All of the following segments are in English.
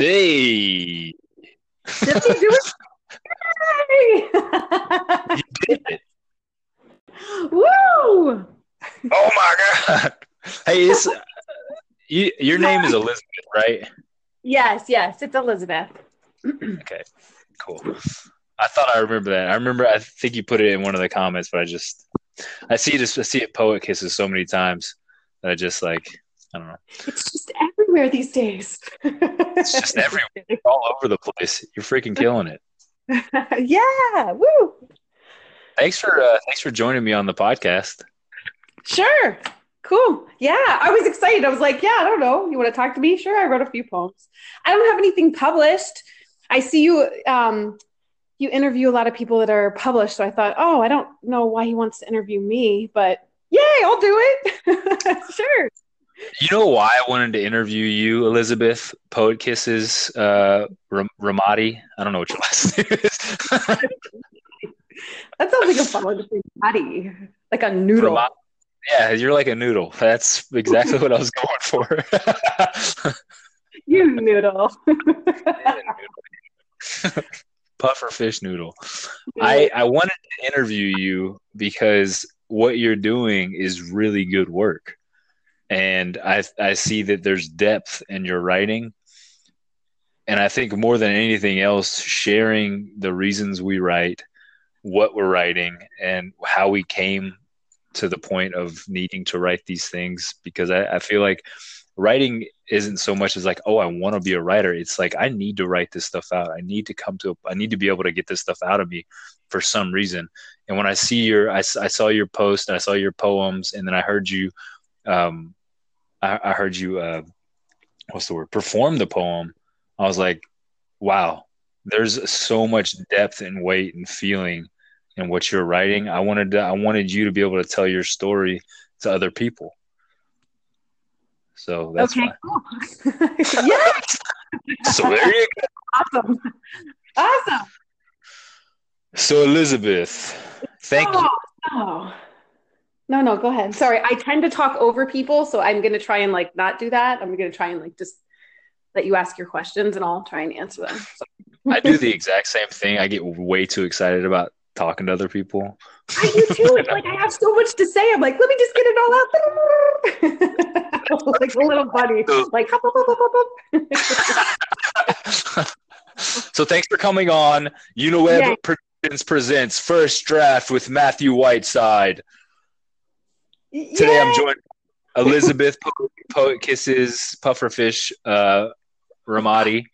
Hey, Did he do it? you did it. Woo! Oh my god. Hey, it's you, your name is Elizabeth, right? Yes, yes, it's Elizabeth. Okay, cool. I thought I remember that. I remember. I think you put it in one of the comments, but I just I see it. I see it. Poet kisses so many times that I just like I don't know. It's just everywhere these days. It's just everywhere, all over the place. You're freaking killing it. yeah, woo! Thanks for uh, thanks for joining me on the podcast. Sure. Cool. Yeah, I was excited. I was like, yeah, I don't know. You want to talk to me? Sure. I wrote a few poems. I don't have anything published. I see you um you interview a lot of people that are published, so I thought, "Oh, I don't know why he wants to interview me, but yay, I'll do it." sure. You know why I wanted to interview you, Elizabeth? Poet kisses uh, Ram- Ramadi. I don't know what your last name is. That sounds like a fun one to say patty, like a noodle. Ramadi. Yeah, you're like a noodle. That's exactly what I was going for. You noodle. Puffer fish noodle. I, I wanted to interview you because what you're doing is really good work. And I, I see that there's depth in your writing. And I think more than anything else, sharing the reasons we write, what we're writing, and how we came to the point of needing to write these things. Because I, I feel like writing isn't so much as like, oh, I want to be a writer. It's like I need to write this stuff out. I need to come to. I need to be able to get this stuff out of me for some reason. And when I see your, I, I saw your post, I saw your poems, and then I heard you, um, I, I heard you, uh, what's the word? Perform the poem. I was like, wow, there's so much depth and weight and feeling in what you're writing. I wanted to, I wanted you to be able to tell your story to other people. So that's okay, cool. yeah, So there you go. awesome. Awesome. So Elizabeth, thank you. Oh, no. No, no, go ahead. Sorry, I tend to talk over people, so I'm going to try and like not do that. I'm going to try and like just let you ask your questions and I'll try and answer them. So. I do the exact same thing. I get way too excited about talking to other people. I do too. It's like I have so much to say. I'm like, let me just get it all out. like a little bunny. Like hop, hop, hop, hop, hop, hop. so thanks for coming on. Uniweb Yeah. Productions presents First Draft with Matthew Whiteside. Today I'm joined Elizabeth Poet, Kisses Pufferfish uh, Ramadi.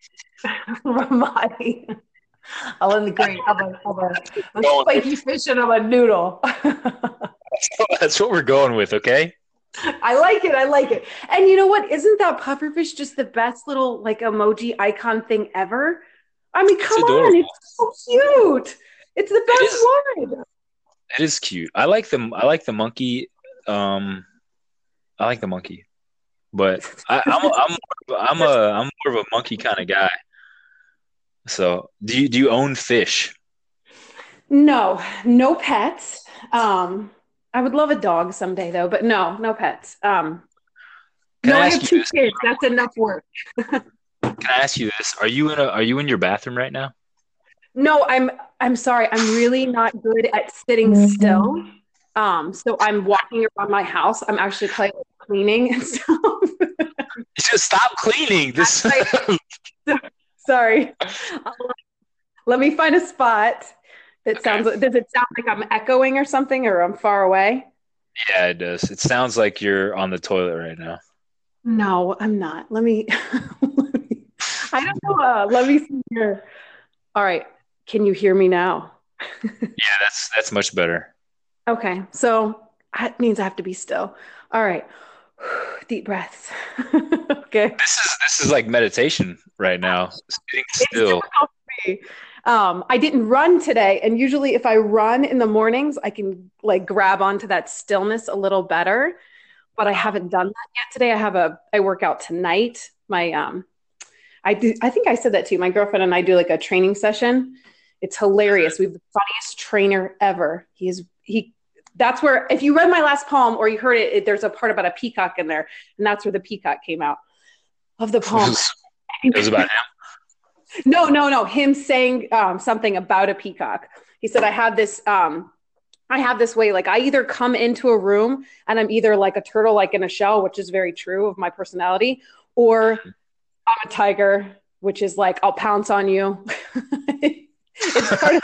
Ramadi. I'll integrate. I'm a, I'm a, a Going- spiky fish and I'm a noodle. That's what we're going with, okay? I like it. I like it. And you know what? Isn't that pufferfish just the best little like emoji icon thing ever? I mean, come on, it's so cute. It's the best is. one. It is cute. I like the I like the monkey. Um, I like the monkey, but I, I'm a, I'm I'm a I'm more of a monkey kind of guy. So do you do you own fish? No, no pets. Um, I would love a dog someday though, but no, no pets. Um, Can no, I I ask have you two this? kids. That's enough work. Can I ask you this? Are you in a Are you in your bathroom right now? No, I'm I'm sorry. I'm really not good at sitting still. Um, so I'm walking around my house. I'm actually like cleaning and stuff. Just stop cleaning. This. sorry. Let me find a spot. It sounds. Does it sound like I'm echoing or something, or I'm far away? yeah, it does. It sounds like you're on the toilet right now. No, I'm not. Let me. let me- I don't know. Uh, let me see here. All right. Can you hear me now? Yeah, that's that's much better. Okay. So that means I have to be still. All right. Deep breaths. okay. This is this is like meditation right now. Sitting still. Um, I didn't run today, and usually if I run in the mornings, I can like grab onto that stillness a little better. But I haven't done that yet today. I have a I work out tonight. My um, I do. I think I said that to you. My girlfriend and I do like a training session. It's hilarious. We have the funniest trainer ever. He is he. That's where if you read my last poem or you heard it, it there's a part about a peacock in there, and that's where the peacock came out of the poem. it was about him. No, no, no. Him saying um, something about a peacock. He said, I have this, um, I have this way, like I either come into a room and I'm either like a turtle, like in a shell, which is very true of my personality, or I'm a tiger, which is like, I'll pounce on you. it's part of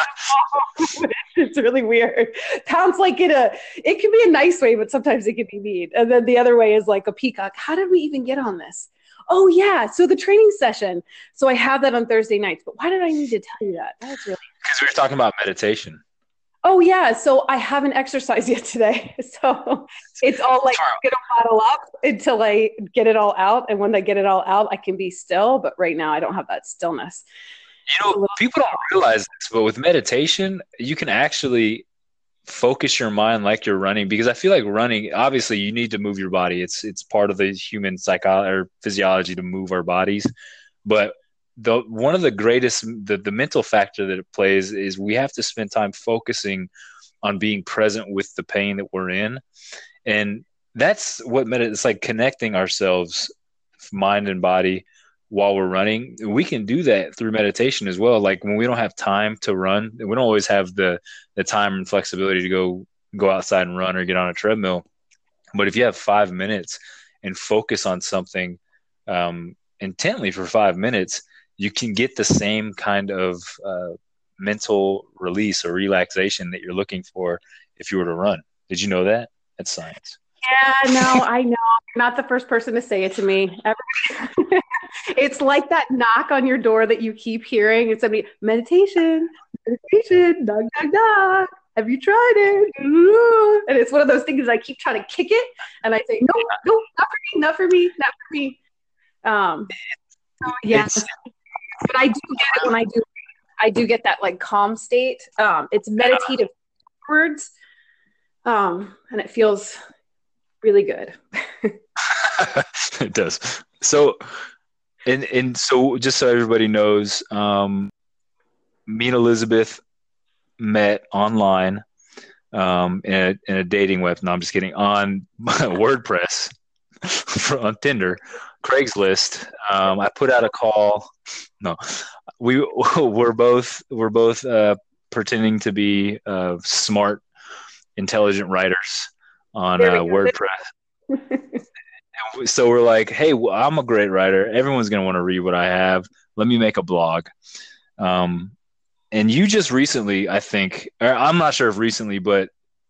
it's really weird. Pounce like in a, uh, it can be a nice way, but sometimes it can be mean. And then the other way is like a peacock. How did we even get on this? Oh yeah, so the training session. So I have that on Thursday nights. But why did I need to tell you that? That's really because we were talking about meditation. Oh yeah, so I haven't exercised yet today. So it's all like gonna bottle up until I get it all out, and when I get it all out, I can be still. But right now, I don't have that stillness. You know, people don't realize this, but with meditation, you can actually focus your mind like you're running because I feel like running obviously you need to move your body. It's it's part of the human psychology or physiology to move our bodies. But the one of the greatest the, the mental factor that it plays is we have to spend time focusing on being present with the pain that we're in. And that's what med- it's like connecting ourselves mind and body while we're running we can do that through meditation as well. Like when we don't have time to run we don't always have the the time and flexibility to go go outside and run or get on a treadmill. But if you have five minutes and focus on something um, intently for five minutes you can get the same kind of uh, mental release or relaxation that you're looking for if you were to run. Did you know that? That's science. Yeah, no, I know. Not the first person to say it to me. it's like that knock on your door that you keep hearing. It's somebody meditation, meditation, knock, knock, knock. Have you tried it? And it's one of those things I keep trying to kick it, and I say, no, no, not for me, not for me, not for me. Um, so yes, but I do get it when I do. I do get that like calm state. Um, it's meditative words, um, and it feels really good. it does. So, and and so just so everybody knows, um, me and Elizabeth met online um, in, a, in a dating web. No, I'm just kidding. On WordPress, on Tinder, Craigslist. Um, I put out a call. No, we we're both we're both uh, pretending to be uh, smart, intelligent writers on uh, WordPress. So we're like, hey, well, I'm a great writer. Everyone's to want to read what I have. Let me make a blog. Um, and you just recently, I think, I'm not sure if recently, but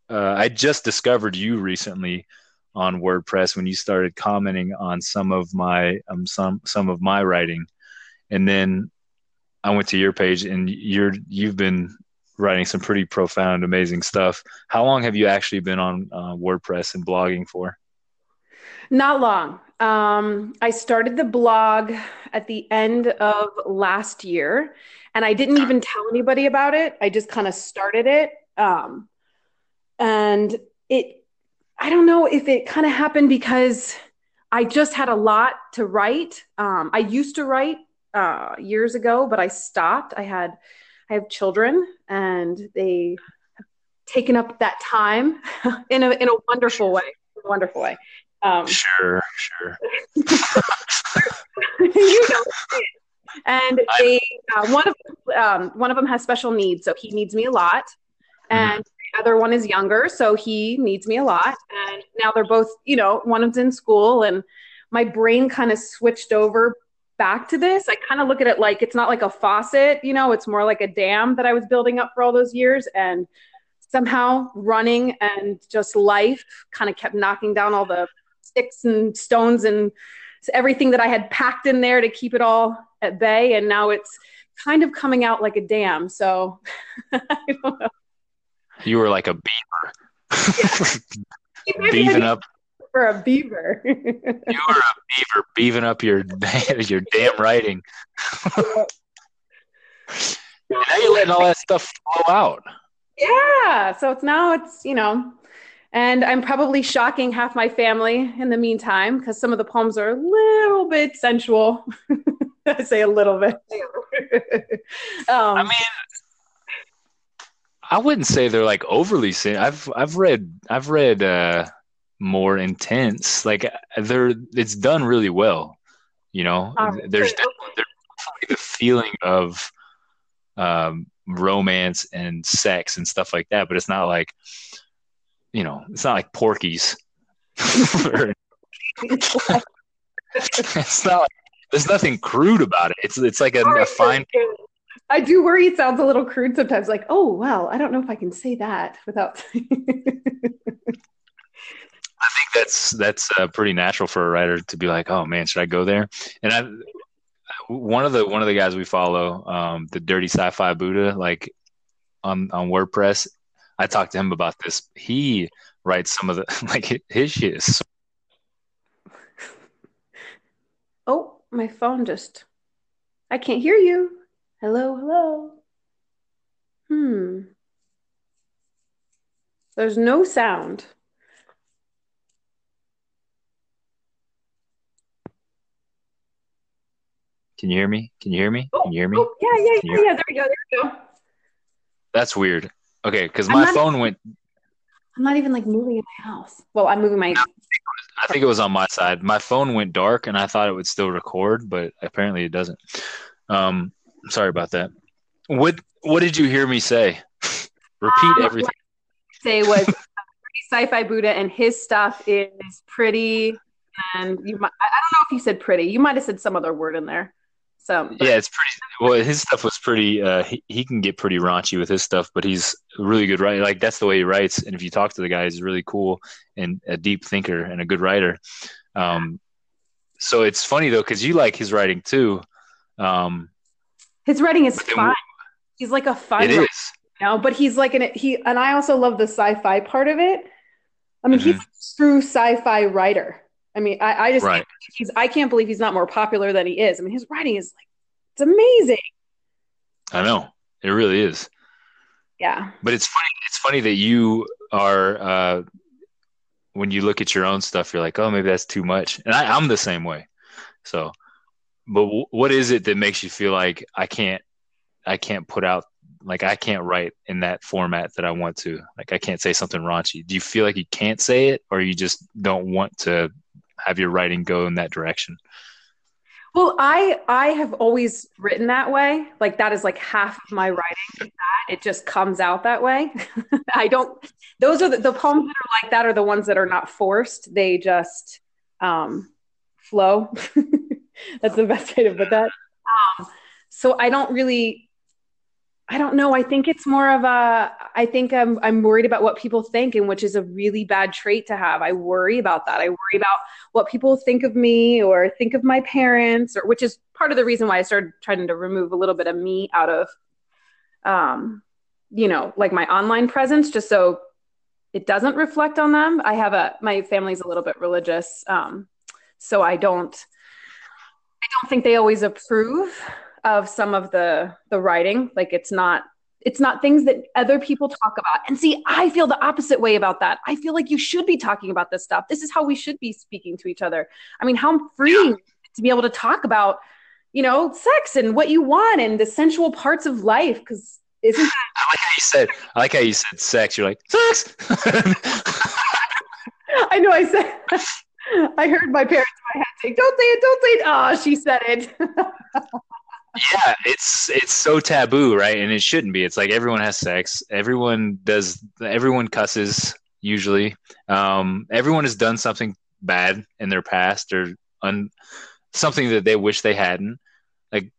uh, I just discovered you recently on WordPress when you started commenting on some of my um, some some of my writing, and then I went to your page and you're you've been writing some pretty profound, amazing stuff. How long have you actually been on uh, WordPress and blogging for? Not long. Um, I started the blog at the end of last year, and I didn't even tell anybody about it. I just kind of started it. Um, and it, I don't know if it kind of happened because I just had a lot to write. Um, I used to write uh, years ago, but I stopped. I had I have children and they have taken up that time in a in a wonderful way. wonderful way. Um, sure, sure. you know, and they uh, one of um, one of them has special needs, so he needs me a lot, mm-hmm. and mm-hmm. the other one is younger, so he needs me a lot. And now they're both, you know, one of them's in school, and my brain kind of switched over back to this, I kind of look at it like it's not like a faucet, you know, it's more like a dam that I was building up for all those years. And somehow running and just life kind of kept knocking down all the sticks and stones and everything that I had packed in there to keep it all at bay. And now it's kind of coming out like a dam. So You were like a beaver. Yeah. Beaving up for a beaver. you were a beaver beaving up your your damn writing. now you're letting all that stuff flow out. Yeah. So it's now it's, you know, and I'm probably shocking half my family in the meantime because some of the poems are a little bit sensual. I say a little bit. um, I mean, I wouldn't say they're like overly sin. I've I've read I've read uh, more intense. Like they're it's done really well. You know, there's definitely, there's the feeling of um, romance and sex and stuff like that, but it's not like you know, it's not like Porky's. it's not like there's nothing crude about it. It's it's like a, a fine. I do worry it sounds a little crude sometimes. Like, oh well, I don't know if I can say that without. I think that's that's uh, pretty natural for a writer to be like, oh man, should I go there? And I, one of the one of the guys we follow, um, the Dirty Sci-Fi Buddha, like on on WordPress, I talked to him about this. He writes some of the like his shit is. So- oh, my phone just. I can't hear you. Hello, hello. Hmm. There's no sound. Can you hear me? Can you hear me? Oh, Can you hear me? Oh, yeah, yeah, yeah, yeah. There we go. There we go. That's weird. Okay, because my not, phone went. I'm not even like moving in my house. Well, I'm moving my. I think it was on my side. My phone went dark, and I thought it would still record, but apparently it doesn't. Um, sorry about that. What What did you hear me say? Repeat um, everything. Say was sci-fi Buddha, and his stuff is pretty. And you, might, I don't know if you said pretty. You might have said some other word in there. So yeah, it's pretty. Well, his stuff was pretty. Uh, he he can get pretty raunchy with his stuff, but he's really good writer. Like that's the way he writes. And if you talk to the guy, he's really cool and a deep thinker and a good writer. Um, so it's funny though because you like his writing too. Um, his writing is fun. He's like a fun. It writer, is. You know, but he's like an he, and I also love the sci-fi part of it. I mean, mm-hmm. he's a true sci-fi writer. I mean, I, I just right. he's I can't believe he's not more popular than he is. I mean, his writing is like it's amazing. I know it really is. Yeah, but it's funny. It's funny that you are uh, when you look at your own stuff, you're like, oh, maybe that's too much, and I, I'm the same way. So, but w- what is it that makes you feel like I can't, I can't put out like I can't write in that format that I want to. Like I can't say something raunchy. Do you feel like you can't say it, or you just don't want to have your writing go in that direction? Well, I I have always written that way. Like that is like half of my writing. It just comes out that way. I don't. Those are the, the poems that are like that are the ones that are not forced. They just um, flow. That's the best way to put that. Um, so I don't really I don't know. I think it's more of a. I think I'm I'm worried about what people think, and which is a really bad trait to have. I worry about that. I worry about what people think of me or think of my parents, or which is part of the reason why I started trying to remove a little bit of me out of, um, you know, like my online presence, just so it doesn't reflect on them. I have a my family's a little bit religious, um, so I don't. I don't think they always approve of some of the the writing. Like it's not it's not things that other people talk about. And see i feel the opposite way about that. I feel like you should be talking about this stuff. This is how we should be speaking to each other. I mean how freeing to be able to talk about you know sex and what you want and the sensual parts of life because isn't that- i like how you said i like how you said sex. You're like sex! I know i said I heard my parents in my head say, "Don't say it, don't say it." Oh, she said it. yeah, it's it's so taboo, right? And it shouldn't be. It's like everyone has sex. Everyone does. Everyone cusses usually. Um, everyone has done something bad in their past or un, something that they wish they hadn't. Like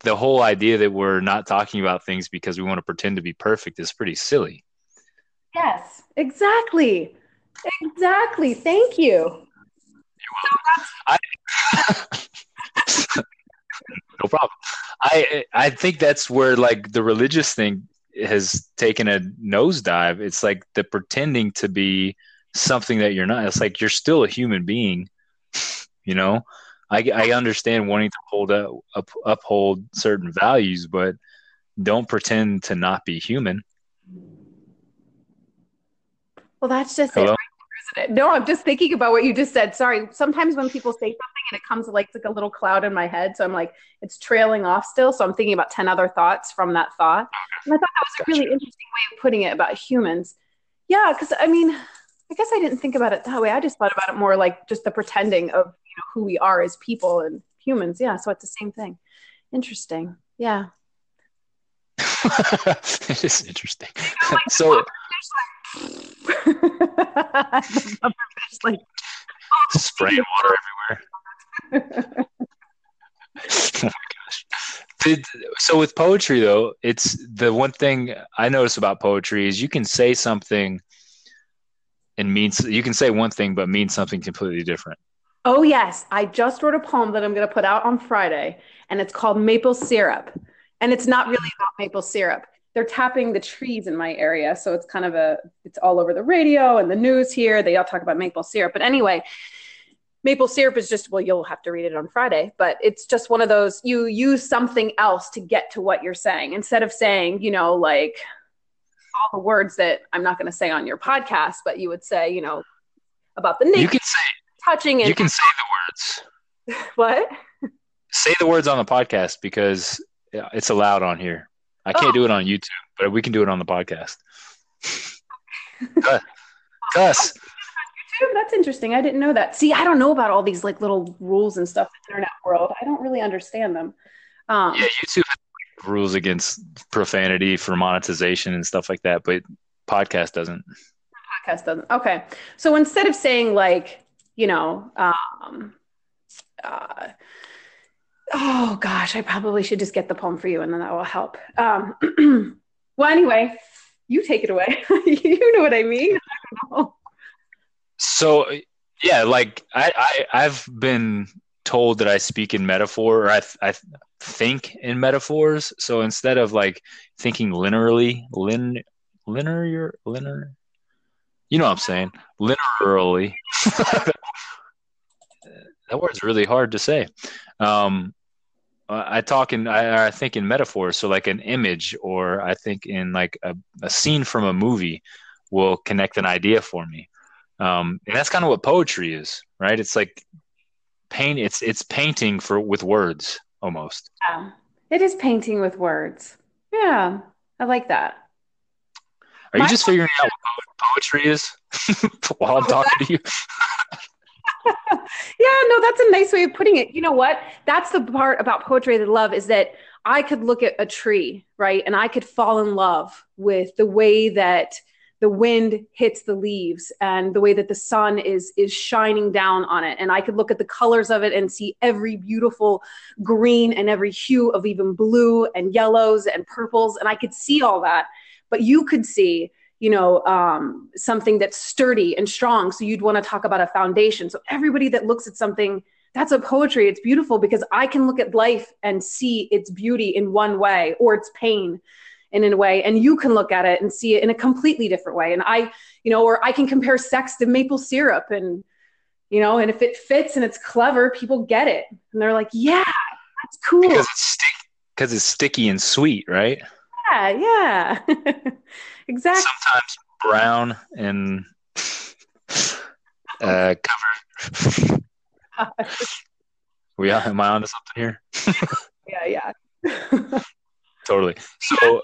the whole idea that we're not talking about things because we want to pretend to be perfect is pretty silly. Yes, exactly. Exactly. Thank you. You're welcome. I, no problem. I I think that's where like the religious thing has taken a nosedive. It's like the pretending to be something that you're not. It's like you're still a human being. You know, I I understand wanting to hold up, up uphold certain values, but don't pretend to not be human. Well, that's just Hello? it it? No, I'm just thinking about what you just said. Sorry. Sometimes when people say something and it comes like like a little cloud in my head, so I'm like it's trailing off still. So I'm thinking about ten other thoughts from that thought, and I thought that was a really interesting way of putting it about humans. Yeah, because I mean, I guess I didn't think about it that way. I just thought about it more like just the pretending of you know who we are as people and humans. Yeah, so it's the same thing. Interesting. Yeah. it is interesting. so like spraying water everywhere. oh my gosh. Did, so with poetry though, it's the one thing I notice about poetry is you can say something and means you can say one thing but mean something completely different. Oh yes, I just wrote a poem that I'm going to put out on Friday and it's called Maple Syrup. And it's not really about maple syrup. They're tapping the trees in my area, so it's kind of a it's all over the radio and the news here. They all talk about maple syrup. But anyway, maple syrup is just well you'll have to read it on friday. But it's just one of those you use something else to get to what you're saying. Instead of saying you know like all the words that i'm not going to say on your podcast but you would say you know about the name, you can say touching it. you can say the words. What? Say the words on the podcast because it's allowed on here i can't oh. do it on youtube but we can do it on the podcast Gus, that's interesting. I didn't know that. See, I don't know about all these like little rules and stuff in the internet world. I don't really understand them. Um, yeah, YouTube has rules against profanity for monetization and stuff like that, but podcast doesn't. Podcast doesn't. Okay, so instead of saying like, you know, um, uh, oh gosh, I probably should just get the poem for you, and then that will help. Um, well, anyway, you take it away. you know what I mean. So yeah, like I, I I've been told that I speak in metaphor or I I think in metaphors. So instead of like thinking linearly, lin linear linear you know what I'm saying? Linearly. that word's really hard to say. Um, I talk in, I, I, think in metaphors. So like an image, or I think in like a, a scene from a movie will connect an idea for me. Um, and that's kind of what poetry is right? It's like paint it's it's painting for with words almost. Yeah. It is painting with words. Yeah. I like that. Are My you just figuring out what poetry is while i'm talking to you yeah no that's a nice way of putting it. You know what? That's the part about poetry that i love is that i could look at a tree right? And i could fall in love with the way that the wind hits the leaves and the way that the sun is is shining down on it. And i could look at the colors of it and see every beautiful green and every hue of even blue and yellows and purples. And i could see all that. But you could see you know um, something that's sturdy and strong. So you'd want to talk about a foundation. So everybody that looks at something that's a poetry. It's beautiful because i can look at life and see its beauty in one way or its pain in a way and you can look at it and see it in a completely different way. And i you know or i can compare sex to maple syrup and you know and if it fits and it's clever people get it. And they're like yeah that's cool. Because it's sticky because it's sticky and sweet right? Yeah yeah exactly sometimes brown and uh covered we am i onto something here yeah yeah totally so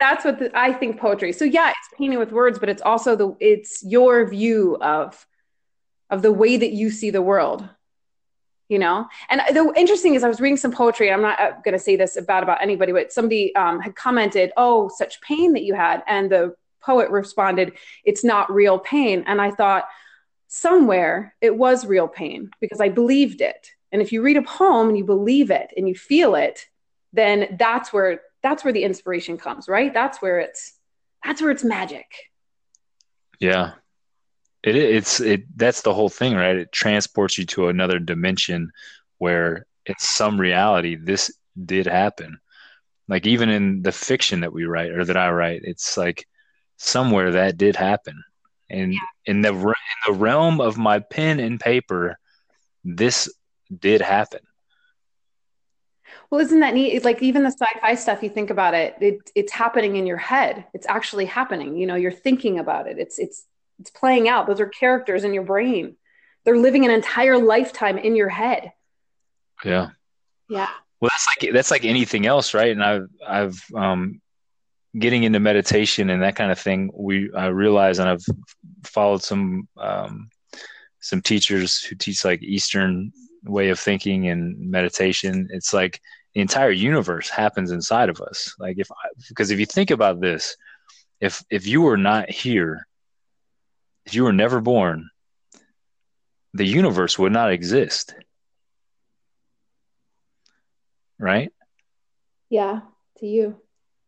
that's what the, I think poetry. So yeah, it's painting with words, but it's also the it's your view of of the way that you see the world. You know, and the interesting is I was reading some poetry. And I'm not uh, going to say this bad about anybody, but somebody um, had commented, "Oh, such pain that you had," and the poet responded, "It's not real pain." And I thought somewhere it was real pain because I believed it. And if you read a poem and you believe it and you feel it, then that's where that's where the inspiration comes, right? That's where it's that's where it's magic. Yeah. It it's it that's the whole thing, right? It transports you to another dimension where it's some reality this did happen. Like even in the fiction that we write or that I write, it's like somewhere that did happen. And yeah. in the in the realm of my pen and paper, this did happen. Well, isn't that neat? It's like even the sci-fi stuff, you think about it, it, it's happening in your head. It's actually happening. You know, you're thinking about it. It's it's it's playing out. Those are characters in your brain. They're living an entire lifetime in your head. Yeah. Yeah. Well, that's like that's like anything else, right? And I've I've um getting into meditation and that kind of thing. We I realize, and I've followed some um some teachers who teach like Eastern way of thinking and meditation. It's like the entire universe happens inside of us. Like if I, because if you think about this, if if you were not here, if you were never born, the universe would not exist. Right? Yeah, to you.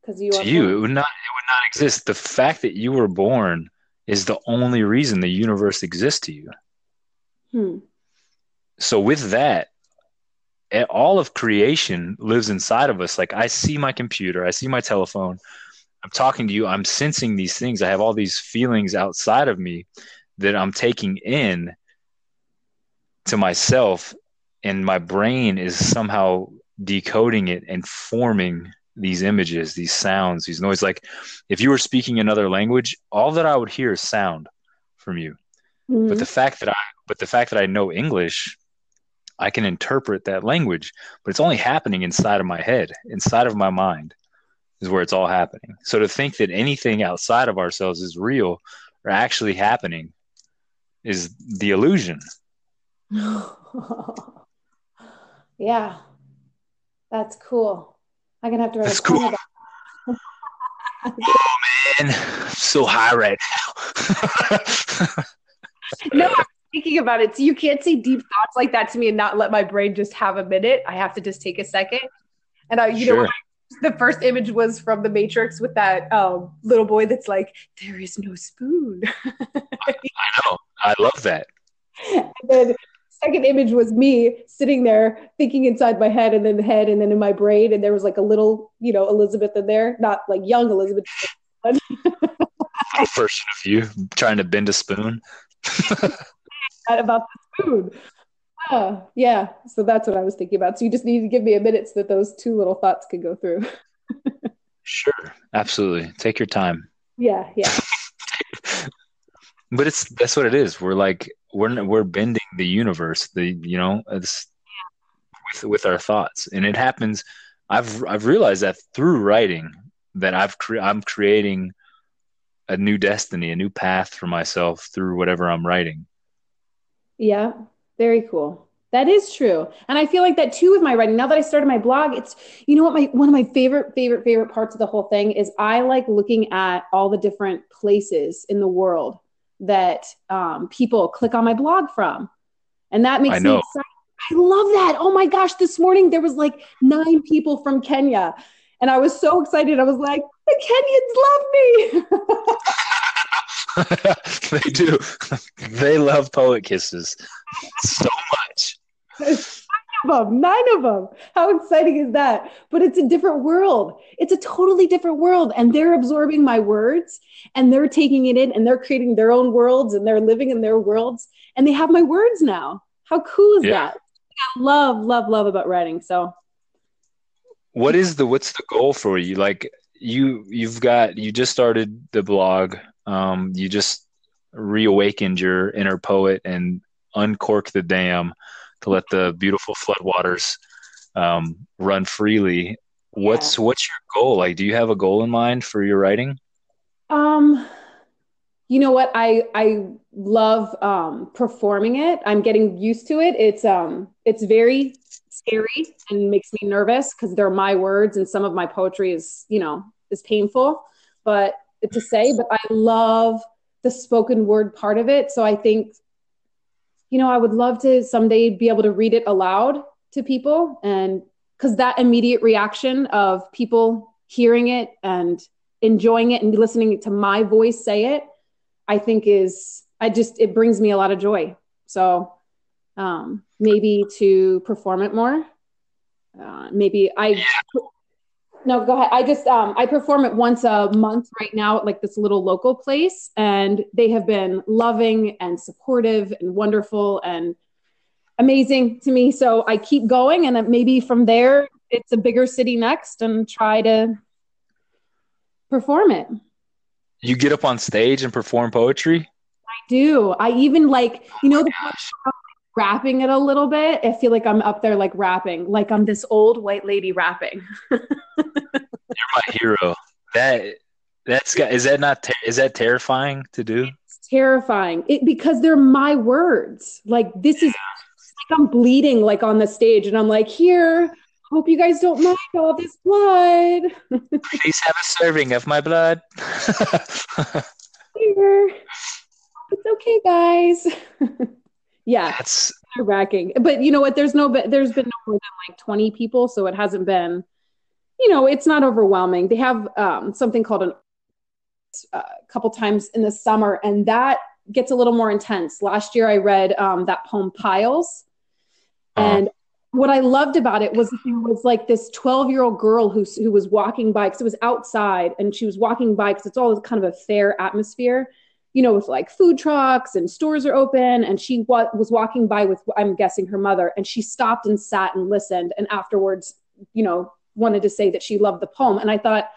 Because you to you, it would not it would not exist. The fact that you were born is the only reason the universe exists to you. Hmm. So with that, all of creation lives inside of us. Like I see my computer, I see my telephone, I'm talking to you, I'm sensing these things. I have all these feelings outside of me that I'm taking in to myself, and my brain is somehow decoding it and forming these images, these sounds, these noise. Like if you were speaking another language, all that I would hear is sound from you. Mm-hmm. But the fact that I but the fact that I know English I can interpret that language, but it's only happening inside of my head, inside of my mind is where it's all happening. So to think that anything outside of ourselves is real or actually happening is the illusion. yeah. That's cool. I'm gonna have to write That's cool. oh man, I'm so high right now. no, I'm thinking about it. So you can't say deep thoughts like that to me and not let my brain just have a minute. I have to just take a second. And I, you sure. know, the first image was from the Matrix with that um, little boy that's like, "There is no spoon." I know. I love that. And then second image was me sitting there thinking inside my head and then the head and then in my brain and there was like a little you know elizabeth in there not like young elizabeth version of you trying to bend a spoon about the food. Uh, yeah, so that's what I was thinking about. So you just need to give me a minute so that those two little thoughts can go through. sure, absolutely. Take your time. Yeah, yeah. but it's that's what it is. We're like we're we're bending the universe. The you know it's with with our thoughts, and it happens. I've I've realized that through writing that I've cre- I'm creating a new destiny, a new path for myself through whatever I'm writing. Yeah, very cool. That is true. And I feel like that too with my writing. Now that I started my blog, it's you know what my one of my favorite favorite favorite parts of the whole thing is I like looking at all the different places in the world that um, people click on my blog from. And that makes me excited. I love that. Oh my gosh, this morning there was like nine people from Kenya. And I was so excited. I was like, the Kenyans love me. they do. they love poet kisses so much. Nine of them. Nine of them. How exciting is that? But it's a different world. It's a totally different world. And they're absorbing my words and they're taking it in and they're creating their own worlds and they're living in their worlds. And they have my words now. How cool is yeah. that? I love, love, love about writing. So what is the what's the goal for you? Like you you've got you just started the blog um, you just reawakened your inner poet and uncorked the dam to let the beautiful floodwaters um, run freely. What's yeah. what's your goal? Like, do you have a goal in mind for your writing? Um, you know what? I I love um, performing it. I'm getting used to it. It's um it's very scary and makes me nervous because they're my words and some of my poetry is you know is painful. But to say, but I love the spoken word part of it. So I think, you know, I would love to someday be able to read it aloud to people. And because that immediate reaction of people hearing it and enjoying it and listening to my voice say it, I think is, I just, it brings me a lot of joy. So um, maybe to perform it more. Uh, maybe I no, go ahead. I just um, I perform it once a month right now at like this little local place, and they have been loving and supportive and wonderful and amazing to me. So I keep going, and maybe from there it's a bigger city next, and try to perform it. You get up on stage and perform poetry. I do. I even like you know the rapping it a little bit. I feel like I'm up there like rapping, like I'm this old white lady rapping. You're my hero. That that's is that not is that terrifying to do? It's terrifying. It because they're my words. Like this is like I'm bleeding like on the stage and I'm like here hope you guys don't mind all this blood. Please have a serving of my blood. Here. It's okay, guys. yeah, That's nerve wracking. But you know what? There's no, but there's been no more than like 20 people, so it hasn't been, you know, it's not overwhelming. They have um, something called an a uh, couple times in the summer, and that gets a little more intense. Last year, I read um, that poem Piles, Uh-huh. and what I loved about it was there was like this 12 year old girl who who was walking by because it was outside, and she was walking by because it's all kind of a fair atmosphere. You know, with like food trucks and stores are open, and she wa- was walking by with, I'm guessing, her mother, and she stopped and sat and listened, and afterwards, you know, wanted to say that she loved the poem. And I thought,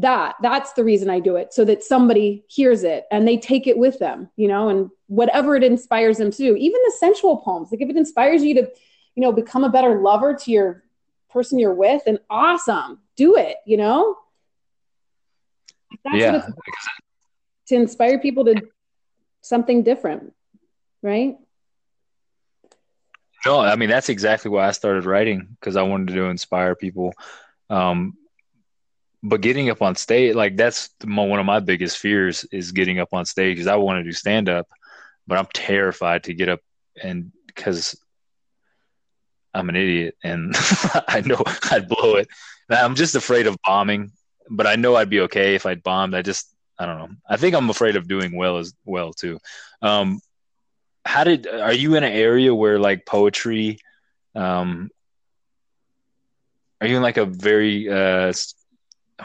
that that's the reason I do it so that somebody hears it and they take it with them, you know, and whatever it inspires them to do, even the sensual poems, like if it inspires you to, you know, become a better lover to your person you're with, and awesome, do it, you know. That's yeah. what it's to inspire people to something different, right? No, I mean that's exactly why I started writing because I wanted to inspire people. Um, but getting up on stage, like that's mo- one of my biggest fears is getting up on stage because I want to do stand up, but I'm terrified to get up and because I'm an idiot and I know I'd blow it. I'm just afraid of bombing, but I know I'd be okay if I'd bombed. I just I don't know. I think I'm afraid of doing well as well too. Um, how did are you in an area where like poetry um are you in like a very uh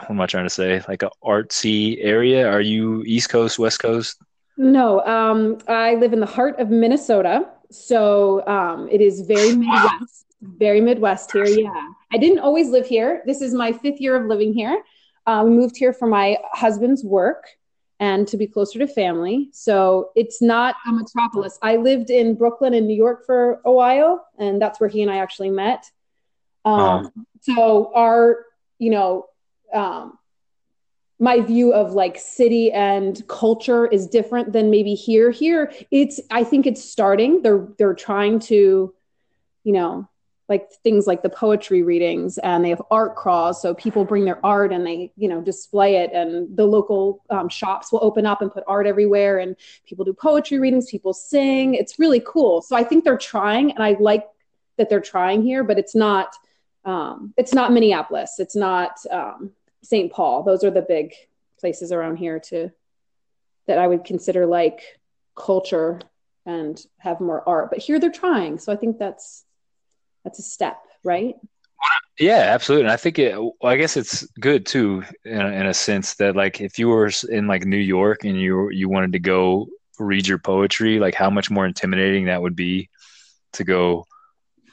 what am i trying to say like a artsy area are you east coast west coast No, um, I live in the heart of Minnesota, so um, it is very Midwest, very Midwest here. Yeah, I didn't always live here. This is my fifth year of living here. Uh, we moved here for my husband's work and to be closer to family. So it's not a metropolis. I lived in Brooklyn and New York for a while, and that's where he and I actually met. Um, So our, you know, um, my view of like city and culture is different than maybe here. Here, it's I think it's starting. They're they're trying to, you know, like things like the poetry readings and they have art crawls. So people bring their art and they you know display it and the local um, shops will open up and put art everywhere and people do poetry readings people sing. It's really cool. So i think they're trying and i like that they're trying here but it's not um, it's not minneapolis. It's not um, st paul. Those are the big places around here to that i would consider like culture and have more art. But here they're trying. So i think that's that's a step right? Yeah absolutely. And i think it well, i guess it's good too in a, in a sense that like if you were in like new york and you you wanted to go read your poetry like how much more intimidating that would be to go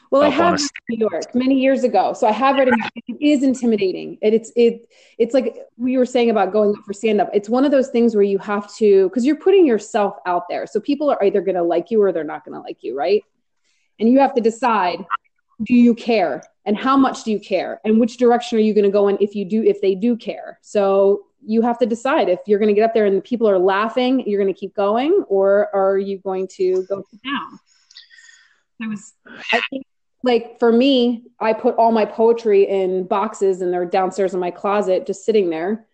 well i have new york many years ago so i have read it it is intimidating. It, it's it it's like we were saying about going up for stand up it's one of those things where you have to because you're putting yourself out there. So people are either going to like you or they're not going to like you right? And you have to decide do you care? And how much do you care? And which direction are you going to go in if you do if they do care? So you have to decide if you're going to get up there and the people are laughing you're going to keep going or are you going to go down? I was i think like for me i put all my poetry in boxes and they're downstairs in my closet just sitting there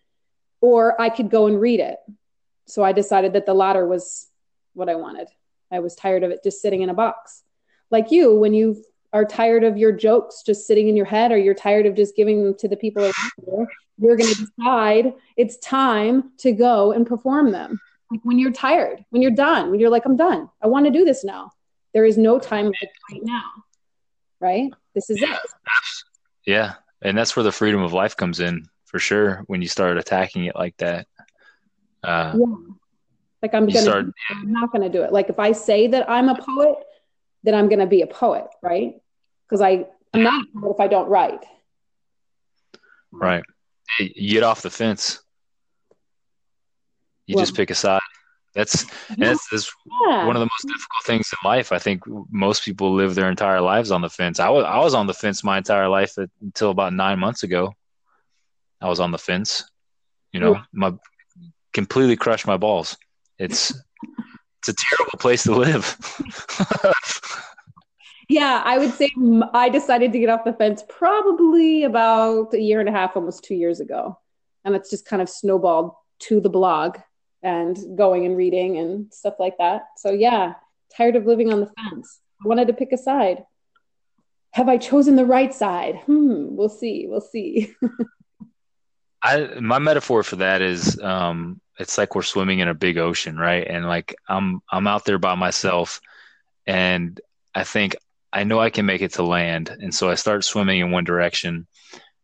or i could go and read it. So i decided that the latter was what i wanted. I was tired of it just sitting in a box. Like you when you are tired of your jokes just sitting in your head or you're tired of just giving them to the people around you, you're going to decide it's time to go and perform them. Like when you're tired, when you're done, when you're like, I'm done, I want to do this now. There is no time like right now, right? This is it. yeah and that's where the freedom of life comes in for sure when you start attacking it like that uh Yeah. Like I'm gonna, start- I'm not gonna do it. Like if I say that I'm a poet, then I'm gonna be a poet, right? Because I I'm not if I don't write. right you get off the fence you just pick a side that's that's, that's Yeah. one of the most difficult things in life. I think most people live their entire lives on the fence. I was I was on the fence my entire life at, until about nine months ago. I was on the fence. You know, Yeah. my completely crushed my balls. It's it's a terrible place to live. Yeah, I would say I decided to get off the fence probably about a year and a half, almost two years ago. And it's just kind of snowballed to the blog and going and reading and stuff like that. So, yeah, tired of living on the fence. I wanted to pick a side. Have I chosen the right side? Hmm, we'll see. We'll see. I my metaphor for that is um it's like we're swimming in a big ocean, right? And like I'm I'm out there by myself and I think I know I can make it to land. And so I start swimming in one direction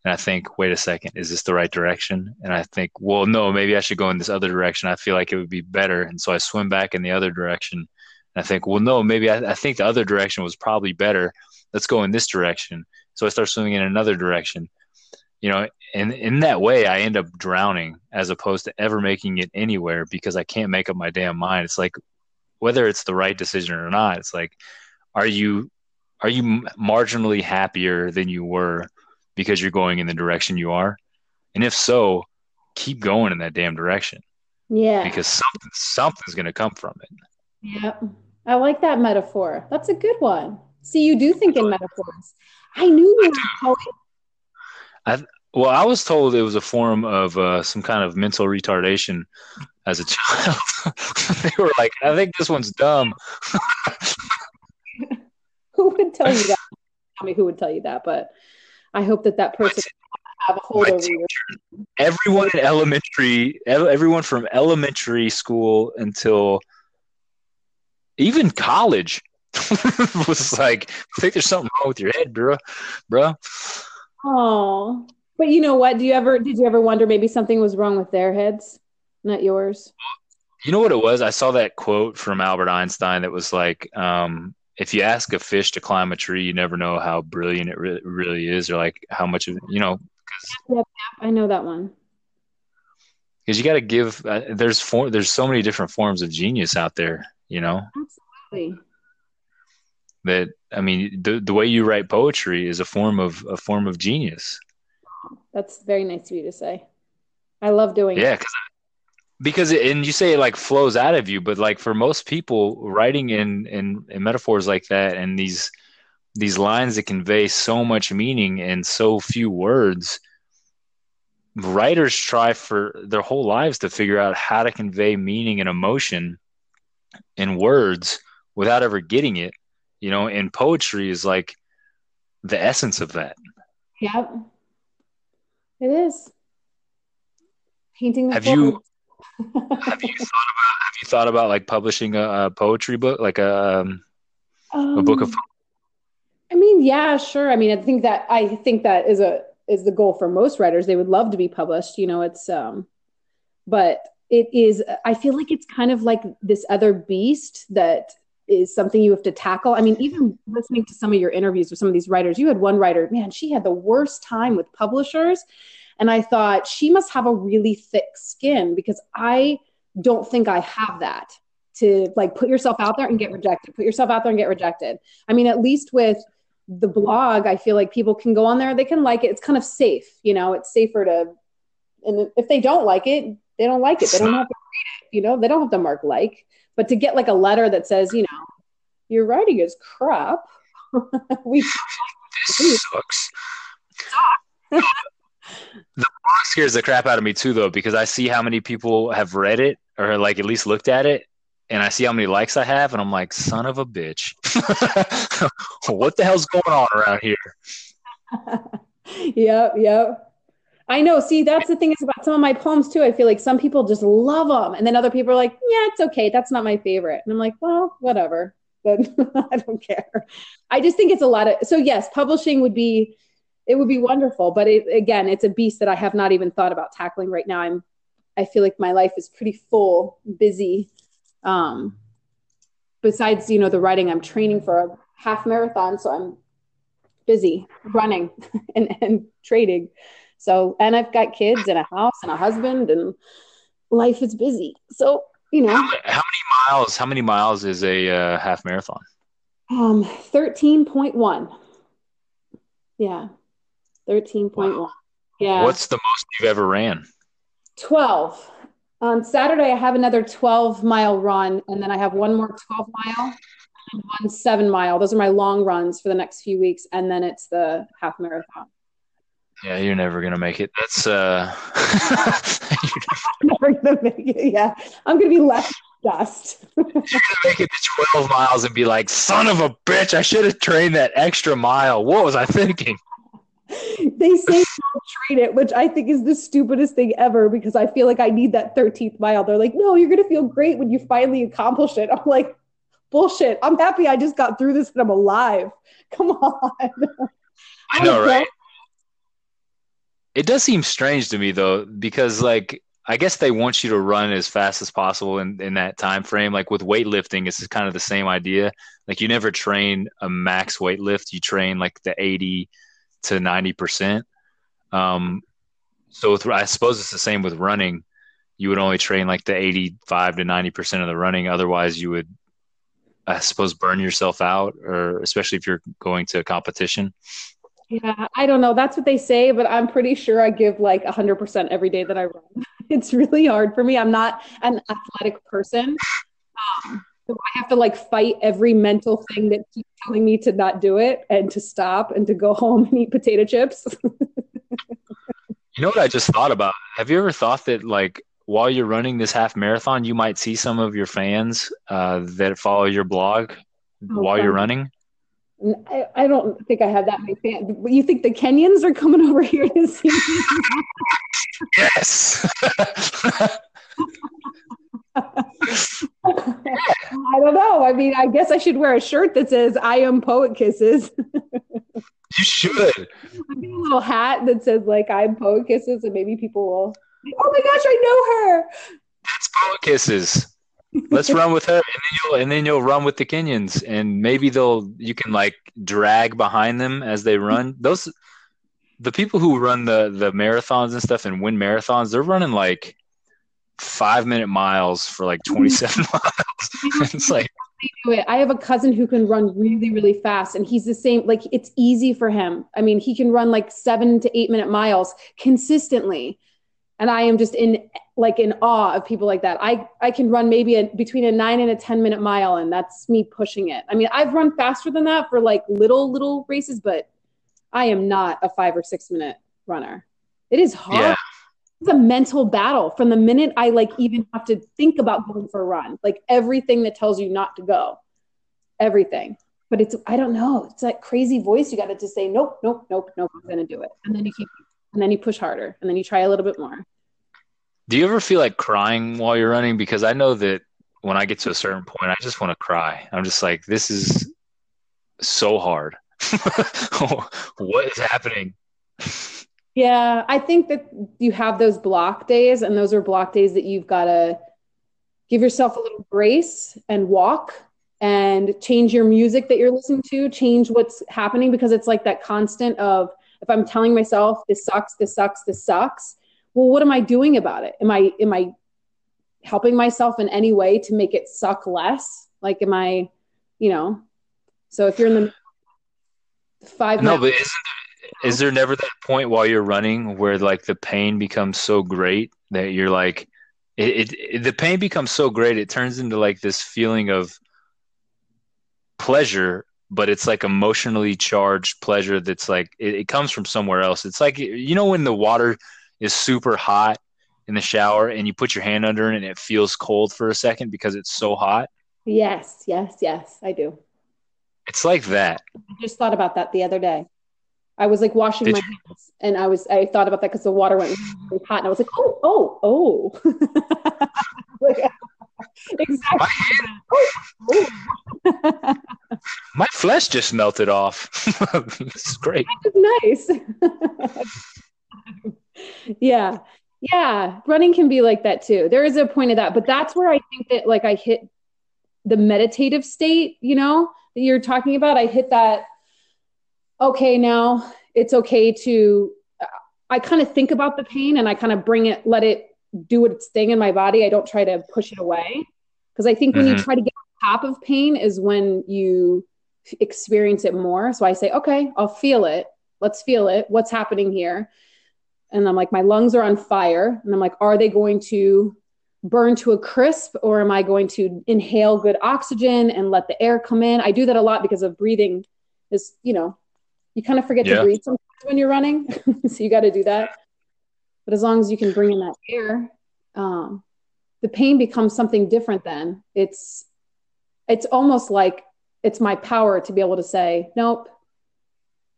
and I think, wait a second, is this the right direction? And I think, well, no, maybe I should go in this other direction. I feel like it would be better. And so I swim back in the other direction. And I think, well, no, maybe I, I think the other direction was probably better. Let's go in this direction. So I start swimming in another direction. You know, and in that way, I end up drowning as opposed to ever making it anywhere because I can't make up my damn mind. It's like whether it's the right decision or not. It's like, are you are you marginally happier than you were because you're going in the direction you are? And if so, keep going in that damn direction. Yeah. Because something something's going to come from it. Yeah. I like that metaphor. That's a good one. See, you do think in metaphors. I knew you were I, well, I was told it was a form of uh, some kind of mental retardation as a child. they were like, I think this one's dumb. who would tell you that? Tell me who would tell you that, but I hope that that person have a hold over you. Everyone in elementary, everyone from elementary school until even college was like, I think there's something wrong with your head, bro, bro. Oh, but you know what? Do you ever did you ever wonder maybe something was wrong with their heads, not yours? You know what it was? I saw that quote from Albert Einstein that was like, um, if you ask a fish to climb a tree, you never know how brilliant it re- really is, or like how much of you know. Yep, yep, I know that one. Because you got to give. Uh, there's for, there's so many different forms of genius out there, you know. Absolutely. That I mean, the the way you write poetry is a form of a form of genius. That's very nice of you to say. I love doing yeah, it. because because it, and you say it like flows out of you, but like for most people, writing in, in in metaphors like that and these these lines that convey so much meaning in so few words, writers try for their whole lives to figure out how to convey meaning and emotion in words without ever getting it. You know, and poetry is like the essence of that. Yep. It is. Painting. have you have you thought about have you thought about like publishing a, a poetry book, like a um, um, a book of? Um, I mean, yeah, sure. I mean, I think that I think that is a is the goal for most writers. They would love to be published. You know, it's um, but it is. I feel like it's kind of like this other beast that is something you have to tackle. I mean, even listening to some of your interviews with some of these writers, you had one writer, man, she had the worst time with publishers and I thought she must have a really thick skin because I don't think I have that to like put yourself out there and get rejected, put yourself out there and get rejected. I mean, at least with the blog, I feel like people can go on there, they can like it. It's kind of safe, you know, it's safer to, and if they don't like it, they don't like it. They don't have to read it, you know, they don't have to mark like, but to get like a letter that says, you know, your writing is crap. we this sucks. the book scares the crap out of me too, though, because I see how many people have read it or like at least looked at it, and I see how many likes I have, and I'm like, son of a bitch, what the hell's going on around here? yep, yep. I know. See, that's the thing is about some of my poems too. I feel like some people just love them, and then other people are like, "Yeah, it's okay. That's not my favorite." And I'm like, "Well, whatever." But I don't care. I just think it's a lot of. So yes, publishing would be it would be wonderful. But it, again, it's a beast that I have not even thought about tackling right now. I'm, I feel like my life is pretty full, busy. Um, besides, you know, the writing, I'm training for a half marathon, so I'm busy running and, and trading. So, and I've got kids and a house and a husband, and life is busy. So, you know, how, how many miles? How many miles is a uh, half marathon? Um, thirteen point one. Yeah. 13.1. Wow. Yeah. What's the most you've ever ran? 12. On Saturday, I have another 12 mile run, and then I have one more 12 mile. And one seven mile. Those are my long runs for the next few weeks, and then it's the half marathon. Yeah, you're never gonna make it. That's uh never gonna make it. Yeah, I'm gonna be left dust. you're gonna make it to 12 miles and be like, "Son of a bitch! I should have trained that extra mile. What was I thinking?" they say don't train it, which I think is the stupidest thing ever because I feel like I need that 13th mile. They're like, "No, you're gonna feel great when you finally accomplish it." I'm like, "Bullshit! I'm happy I just got through this and I'm alive. Come on." I know, right? It does seem strange to me though, because like I guess they want you to run as fast as possible in, in that time frame. Like with weightlifting, it's kind of the same idea. Like you never train a max weight lift, you train like the 80 to 90 percent. Um, so with, I suppose it's the same with running. You would only train like the 85 to 90 percent of the running. Otherwise, you would, I suppose, burn yourself out, or especially if you're going to a competition. Yeah, I don't know. That's what they say, but I'm pretty sure I give like 100% every day that I run. It's really hard for me. I'm not an athletic person. Um, so I have to like fight every mental thing that keeps telling me to not do it and to stop and to go home and eat potato chips. you know what I just thought about? Have you ever thought that like while you're running this half marathon, you might see some of your fans uh, that follow your blog oh, while you're running? I, I, don't think I have that many fans. You think the Kenyans are coming over here to see me? yes. I don't know. I mean, I guess I should wear a shirt that says "I am Poet Kisses." you should. a little hat that says like "I'm Poet Kisses," and maybe people will. Oh my gosh, I know her. That's Poet Kisses. Let's run with her, and then you'll and then you'll run with the Kenyans, and maybe they'll you can like drag behind them as they run. Those the people who run the the marathons and stuff and win marathons, they're running like five minute miles for like 27 miles. it's like do it. I have a cousin who can run really, really fast, and he's the same. Like it's easy for him. I mean, he can run like seven to eight minute miles consistently, and I am just in like in awe of people like that. I I can run maybe a, between a nine and a ten minute mile, and that's me pushing it. I mean, I've run faster than that for like little little races, but I am not a five or six minute runner. It is hard. Yeah it's a mental battle from the minute I like even have to think about going for a run. Like everything that tells you not to go, everything. But it's I don't know. It's that crazy voice you got to just say nope, nope, nope, nope. I'm gonna do it, and then you keep, and then you push harder, and then you try a little bit more. Do you ever feel like crying while you're running? Because I know that when I get to a certain point, I just want to cry. I'm just like, this is so hard. what is happening? Yeah, I think that you have those block days, and those are block days that you've got to give yourself a little grace and walk and change your music that you're listening to, change what's happening because it's like that constant of if I'm telling myself this sucks, this sucks, this sucks, well, what am I doing about it? Am I am I helping myself in any way to make it suck less? Like, am I, you know? So if you're in the five no, but isn't is there never that point while you're running where like the pain becomes so great that you're like it, it, it, the pain becomes so great it turns into like this feeling of pleasure but it's like emotionally charged pleasure that's like it, it comes from somewhere else. It's like you know when the water is super hot in the shower and you put your hand under it and it feels cold for a second because it's so hot? Yes yes yes i do. It's like that. I just thought about that the other day I was like washing Did my you? hands and I was, I thought about that because the water went really hot and I was like, oh, oh, oh. like, exactly. My, oh, oh, my, flesh just melted off. this is great. nice. yeah. Yeah. Running can be like that too. There is a point of that, but that's where I think that like I hit the meditative state, you know, that you're talking about. I hit that okay, now it's okay to, I kind of think about the pain and I kind of bring it, let it do its thing in my body. I don't try to push it away. Because I think mm-hmm. when you mm-hmm. try to get on top of pain is when you experience it more. So I say, okay, I'll feel it. Let's feel it. What's happening here? And I'm like, my lungs are on fire. And I'm like, are they going to burn to a crisp or am I going to inhale good oxygen and let the air come in? I do that a lot because of breathing is, you know, you kind of forget yeah. to breathe sometimes when you're running. so you got to do that. But as long as you can bring in that air, um, the pain becomes something different then. It's it's almost like it's my power to be able to say, nope,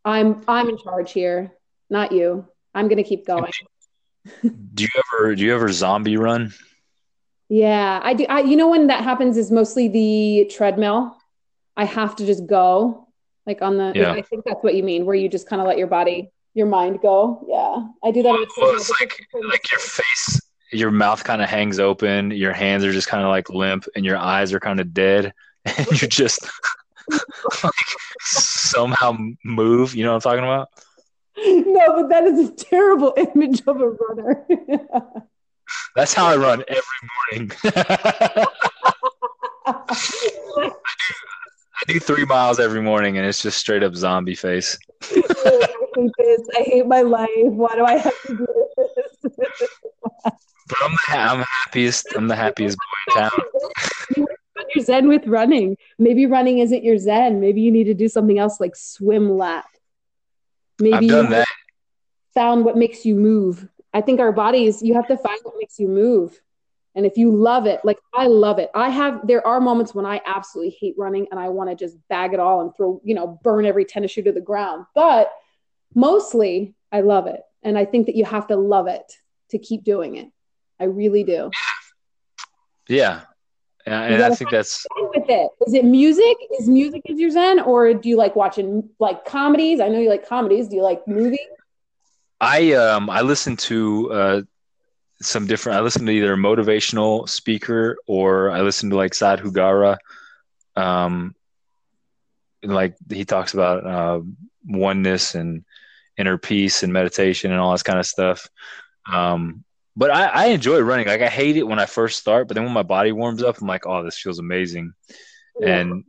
I'm I'm in charge here, not you. I'm gonna keep going. do you ever do you ever zombie run? Yeah, I do. I, you know when that happens is mostly the treadmill. I have to just go, like on the. Yeah. I think that's what you mean, where you just kind of let your body, your mind go. Yeah, I do that. Well, it's like like your face, your mouth kind of hangs open, your hands are just kind of like limp, and your eyes are kind of dead, and you just like somehow move. You know what I'm talking about? No, but that is a terrible image of a runner. That's how I run every morning. I, do, I do three miles every morning, and it's just straight up zombie face. I hate this. I hate my life. Why do I have to do this? but I'm the, I'm happiest. I'm the happiest boy in town. You're zen with running. Maybe running isn't your zen. Maybe you need to do something else like swim lap. Maybe I've done that. Found what makes you move. I think our bodies, you have to find what makes you move. And if you love it, like I love it. I have, there are moments when I absolutely hate running and I want to just bag it all and throw, you know, burn every tennis shoe to the ground. But mostly I love it. And I think that you have to love it to keep doing it. I really do. Yeah. And I think that's with it. Is it music? Is music is your zen, or do you like watching like comedies? I know you like comedies. Do you like movies? I um I listen to uh some different. I listen to either a motivational speaker or I listen to like Sadhguru. Um, like he talks about uh, oneness and inner peace and meditation and all this kind of stuff. Um, but I, I enjoy running. Like I hate it when I first start, but then when my body warms up, I'm like, oh, this feels amazing. Yeah. And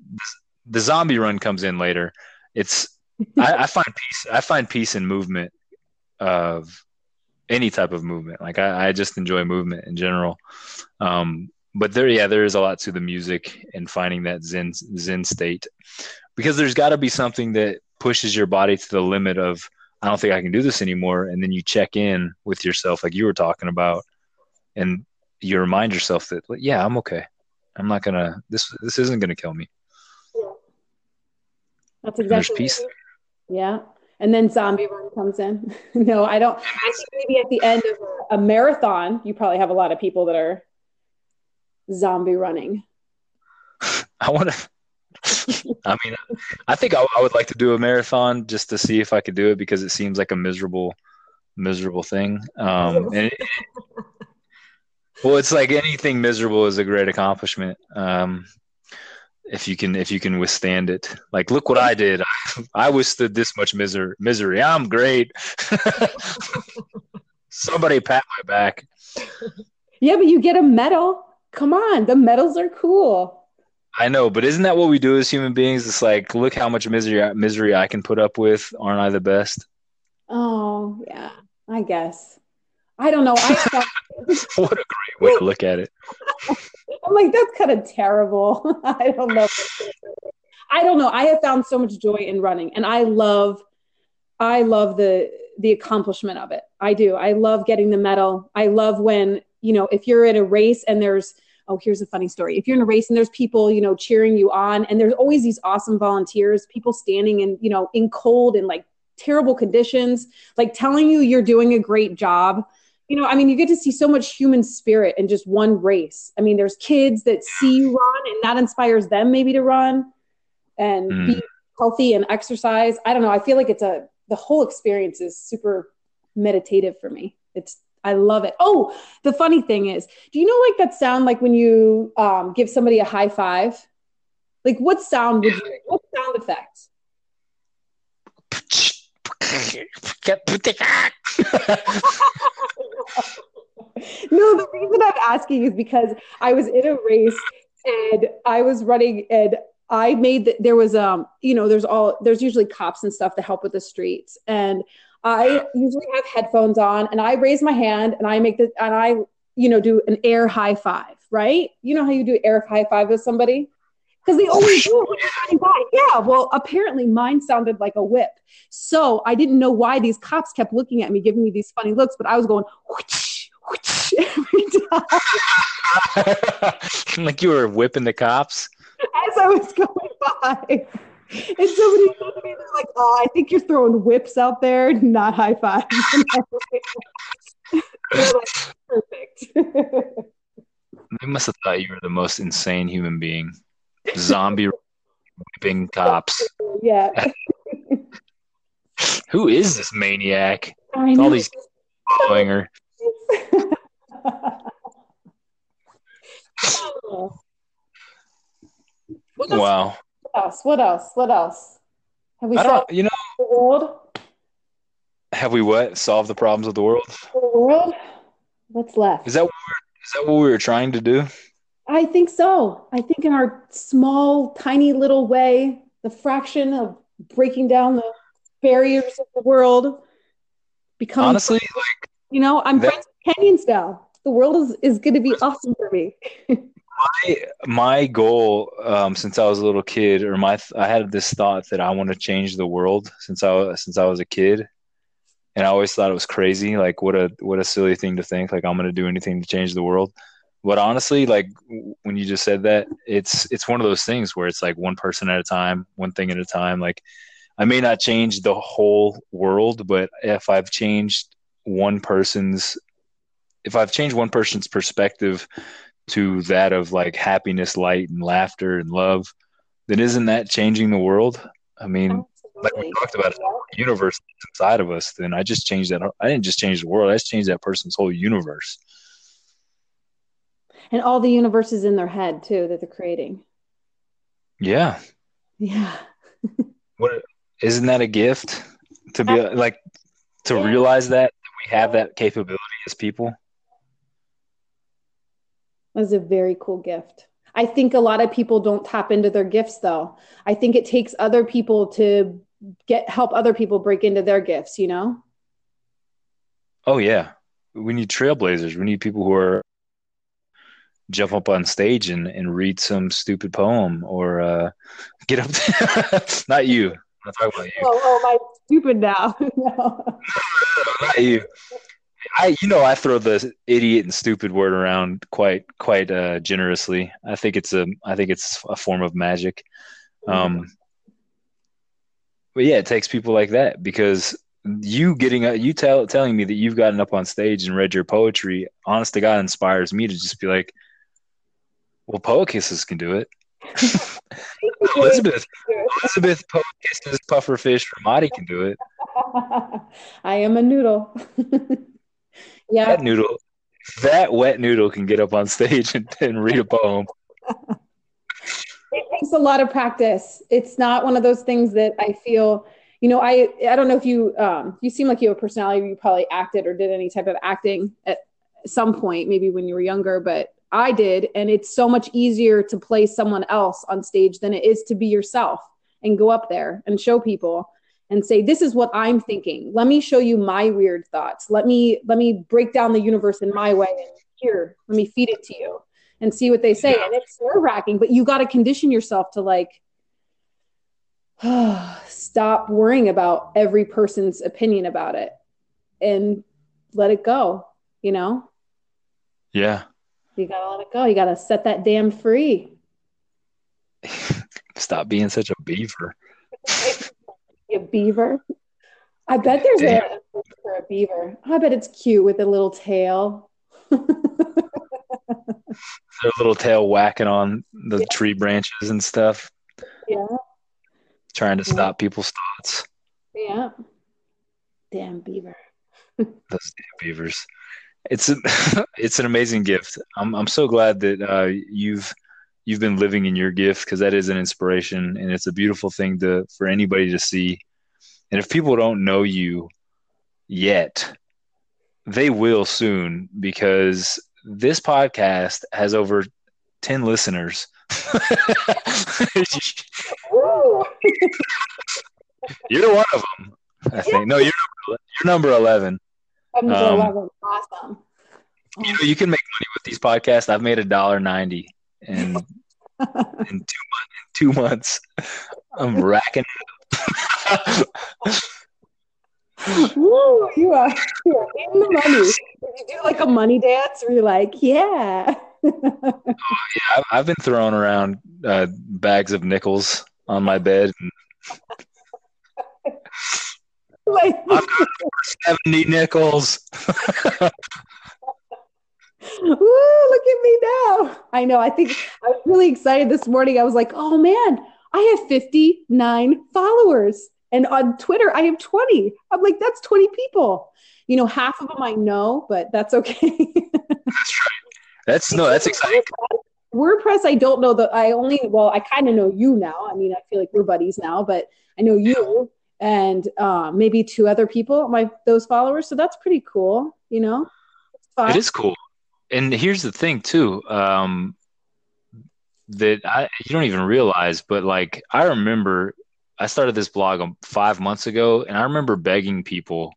the zombie run comes in later. It's I, I, find peace. I find peace in movement of any type of movement. Like I, I just enjoy movement in general. Um, but there, yeah, there is a lot to the music and finding that zen zen state, because there's got to be something that pushes your body to the limit of I don't think I can do this anymore, and then you check in with yourself, like you were talking about, and you remind yourself that yeah, I'm okay. I'm not gonna this this isn't gonna kill me. Yeah. That's exactly. there's peace. Yeah, and then zombie run comes in. no, I don't. I think maybe at the end of a, marathon, you probably have a lot of people that are zombie running. I want to. I mean, I think I, I, would like to do a marathon just to see if I could do it because it seems like a miserable, miserable thing. Um, it, well, it's like anything miserable is a great accomplishment. Um, if you can if you can withstand it. Like look what i did. I, withstood this much misery misery. I'm great. Somebody pat my back. Yeah but you get a medal. Come on. The medals are cool. I know but isn't that what we do as human beings? It's like look how much misery misery i can put up with. Aren't i the best? Oh yeah. I guess. I don't know. I what a great way to look at it I'm like, that's kind of terrible. I don't know. I don't know. I have found so much joy in running and I love, I love the, the accomplishment of it. I do. I love getting the medal. I love when, you know, if you're in a race and there's, oh, here's a funny story. If you're in a race and there's people, you know, cheering you on and there's always these awesome volunteers, people standing in, you know, in cold and like terrible conditions, like telling you you're doing a great job you know, I mean, you get to see so much human spirit in just one race. I mean, there's kids that see you run and that inspires them maybe to run and mm. be healthy and exercise. I don't know. I feel like it's a, the whole experience is super meditative for me. It's, I love it. Oh, the funny thing is, do you know like that sound like when you um, give somebody a high five? Like what sound would you, what sound effect? no, the reason I'm asking is because I was in a race and I was running and I made that there was um you know there's all there's usually cops and stuff to help with the streets and I usually have headphones on and I raise my hand and I make the and I you know, do an air high five, right? You know how you do air high five with somebody? Because they always do it by. Yeah. Well, apparently mine sounded like a whip. So I didn't know why these cops kept looking at me, giving me these funny looks, but I was going whoosh, whoosh every time. like you were whipping the cops? As I was going by. And somebody said to me, they're like, oh, I think you're throwing whips out there, not high fives. like, perfect. they must have thought you were the most insane human being. Zombie whipping cops. Yeah. Who is this maniac? All these following her. wow. What else? What else? What else? Have we I don't, you know, the world? Have we what? Solved the problems of the world? The world? What's left? Is that what is that what we were trying to do? I think so. I think in our small, tiny little way, the fraction of breaking down the barriers of the world becoming honestly like you know, I'm that, friends with Kenyans now. The world is, is going to be awesome for me. my my goal um, since I was a little kid, or my I had this thought that I want to change the world since I since I was a kid, and I always thought it was crazy. Like what a what a silly thing to think. Like I'm going to do anything to change the world. But honestly, like when you just said that, it's it's one of those things where it's like one person at a time, one thing at a time. Like I may not change the whole world, but if I've changed one person's if I've changed one person's perspective to that of like happiness, light, and laughter and love, then isn't that changing the world? I mean, Absolutely. like we talked about, the universe inside of us. Then I just changed that. I didn't just change the world. I just changed that person's whole universe. And all the universes in their head too that they're creating. Yeah. Yeah. what isn't that a gift to be like to yeah. realize that we have that capability as people? That's a very cool gift. I think a lot of people don't tap into their gifts though. I think it takes other people to get help other people break into their gifts, you know? Oh yeah. We need trailblazers. We need people who are jump up on stage and, and read some stupid poem or uh, get up not you. I'm talking about you. Oh, oh my stupid now. no. not you. I, you know, I throw the idiot and stupid word around quite, quite uh, generously. I think it's a, I think it's a form of magic. Um, but yeah, it takes people like that because you getting, you tell, telling me that you've gotten up on stage and read your poetry, honest to God, inspires me to just be like, well, poet kisses can do it. Elizabeth, Elizabeth poet kisses puffer fish Ramadi can do it. I am a noodle. Yeah. That noodle, that wet noodle can get up on stage and, and read a poem. it takes a lot of practice. It's not one of those things that I feel, you know, I I don't know if you um you seem like you have a personality you probably acted or did any type of acting at some point, maybe when you were younger, but I did. And it's so much easier to play someone else on stage than it is to be yourself and go up there and show people and say this is what i'm thinking. Let me show you my weird thoughts. Let me let me break down the universe in my way. And here let me feed it to you and see what they say. And it's nerve wracking but you got to condition yourself to like stop worrying about every person's opinion about it and let it go you know? Yeah you gotta let it go you gotta set that damn free stop being such a beaver a beaver. I bet there's a, a for a beaver. I bet it's cute with a little tail. Their little tail whacking on the yeah. tree branches and stuff. Yeah. Trying to stop yeah. people's thoughts. Yeah. Damn beaver. Those damn beavers. It's a, it's an amazing gift. I'm I'm so glad that uh, you've you've been living in your gift because that is an inspiration and it's a beautiful thing to for anybody to see. And if people don't know you yet, they will soon because this podcast has over 10 listeners. you're one of them, I think. No, you're, you're number 11. Um, 11. Awesome. You, know, you can make money with these podcasts. I've made a dollar ninety in in two months. In two months, I'm racking. Woo, you are, you are in the money. Did you do like a money dance where you're like, yeah? oh, yeah, I've been throwing around uh, bags of nickels on my bed. Like, got 70 nickels. Ooh, look at me now. I know. I think I was really excited this morning. I was like, oh man, I have 59 followers. And on Twitter, I have 20. I'm like, that's 20 people. You know, half of them I know, but that's okay. that's right. That's no, that's exciting. WordPress, I don't know that I only, well, I kind of know you now. I mean, I feel like we're buddies now, but I know you and uh, maybe two other people, my those followers. So that's pretty cool, you know? It is cool. And here's the thing too, um, that I, you don't even realize, but like, I remember I started this blog five months ago and I remember begging people,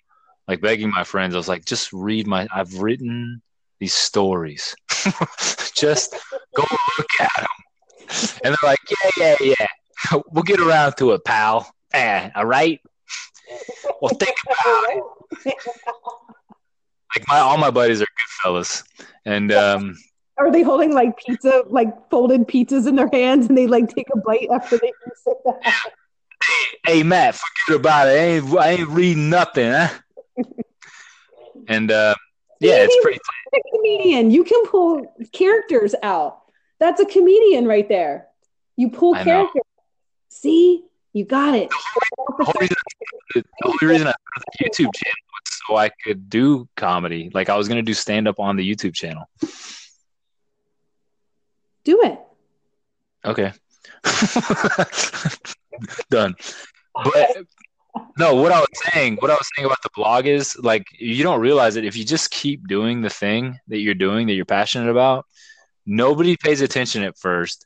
like begging my friends, I was like, just read my, I've written these stories. Just go look at them. And they're like, yeah, yeah, yeah. We'll get around to it, pal. Eh, all right. Well, think about it. Like my all my buddies are good fellas, and um, are they holding like pizza, like folded pizzas in their hands, and they like take a bite after they sit down? Hey, hey, Matt, forget about it. I ain't, I ain't reading nothing, huh? and uh, yeah, it's pretty. A comedian, you can pull characters out. That's a comedian right there. You pull I characters. Know. See, you got it. The only, reason, the only reason I started the YouTube channel was so I could do comedy. Like I was going to do stand up on the YouTube channel. Do it. Okay. Done. But no, what I was saying, what I was saying about the blog is like you don't realize it if you just keep doing the thing that you're doing that you're passionate about, nobody pays attention at first,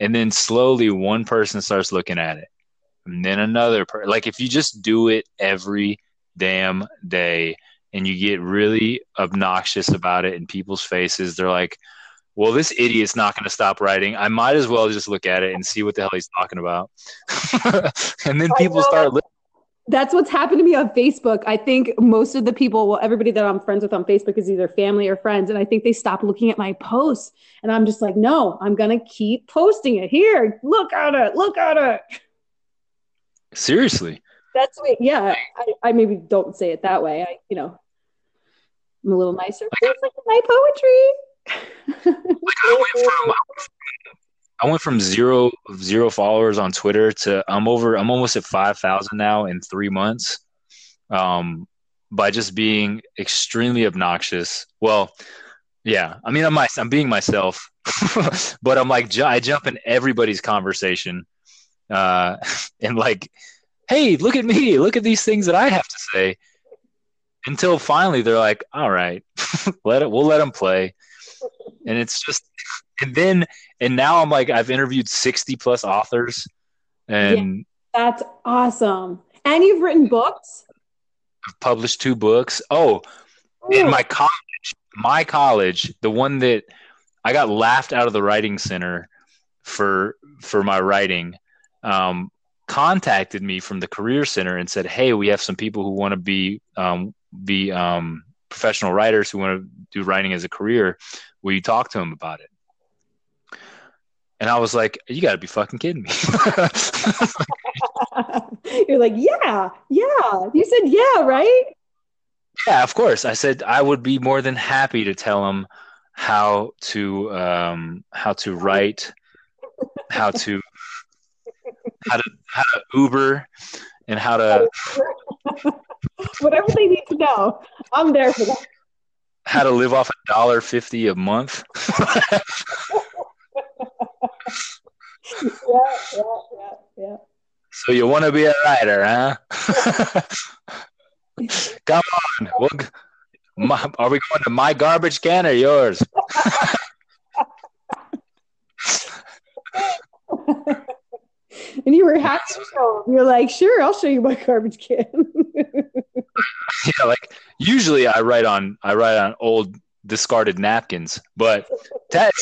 and then slowly one person starts looking at it, and then another per- like if you just do it every damn day and you get really obnoxious about it in people's faces, they're like, well, this idiot's not going to stop writing. I might as well just look at it and see what the hell he's talking about. and then people start listening that's what's happened to me on Facebook. I think most of the people, well, everybody that I'm friends with on Facebook is either family or friends. And I think they stop looking at my posts. And I'm just like, no, I'm going to keep posting it. Here, look at it. Look at it. Seriously. That's what, yeah. I, I maybe don't say it that way. I, you know, I'm a little nicer. Like, it's like my poetry. like I went from I went from zero zero followers on Twitter to I'm over I'm almost at five thousand now in three months. Um, by just being extremely obnoxious. Well, yeah, I mean I'm my, I'm being myself, but I'm like I jump in everybody's conversation, uh, and like, hey, look at me, look at these things that I have to say. Until finally they're like, all right, let it, we'll let them play, and it's just and then and now I'm like I've interviewed 60 plus authors and yeah, that's awesome. And you've written books? I've published two books. Oh, Ooh. in my college, my college, the one that I got laughed out of the writing center for for my writing. Um, contacted me from the career center and said, "Hey, we have some people who want to be um, be um, professional writers who want to do writing as a career. Will you talk to them about it?" And I was like, you got to be fucking kidding me. You're like, yeah, yeah. You said, yeah, right? Yeah, of course. I said I would be more than happy to tell them how to um, how to write, how to how to how to Uber, and how to whatever they need to know. I'm there for that. How to live off a dollar fifty a month yeah, yeah, yeah, yeah. So you want to be a writer, huh? Come on. We'll, my, are we going to my garbage can or yours? and you were happy You're like, sure, I'll show you my garbage can. yeah, like usually I write on I write on old discarded napkins, but that.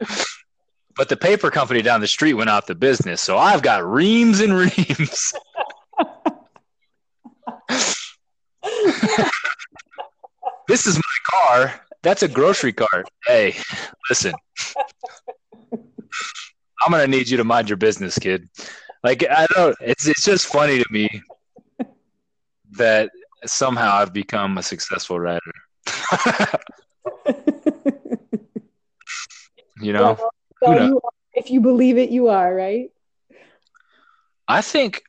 but the paper company down the street went out the business, so I've got reams and reams. this is my car. That's a grocery cart. Hey, listen. I'm gonna need you to mind your business, kid. Like I don't. It's it's just funny to me that somehow I've become a successful writer. you know, well, you if you believe it, you are right. I think,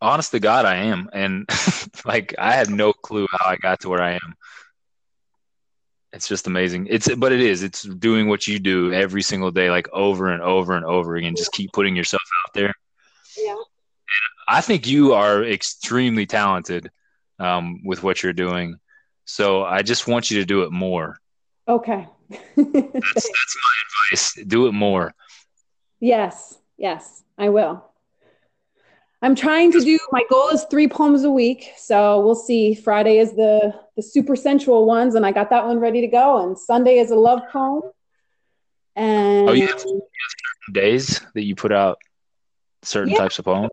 honest to God, I am, and like I have no clue how I got to where I am. It's just amazing. It's but it is. It's doing what you do every single day, like over and over and over again. Just keep putting yourself out there. Yeah. I think you are extremely talented um, with what you're doing. So I just want you to do it more. Okay. that's, that's my advice. Do it more. Yes. Yes, I will. I'm trying to do my goal is three poems a week. So we'll see. Friday is the the super sensual ones, and I got that one ready to go. And Sunday is a love poem. And oh, you have, you have days that you put out certain yeah. types of poems.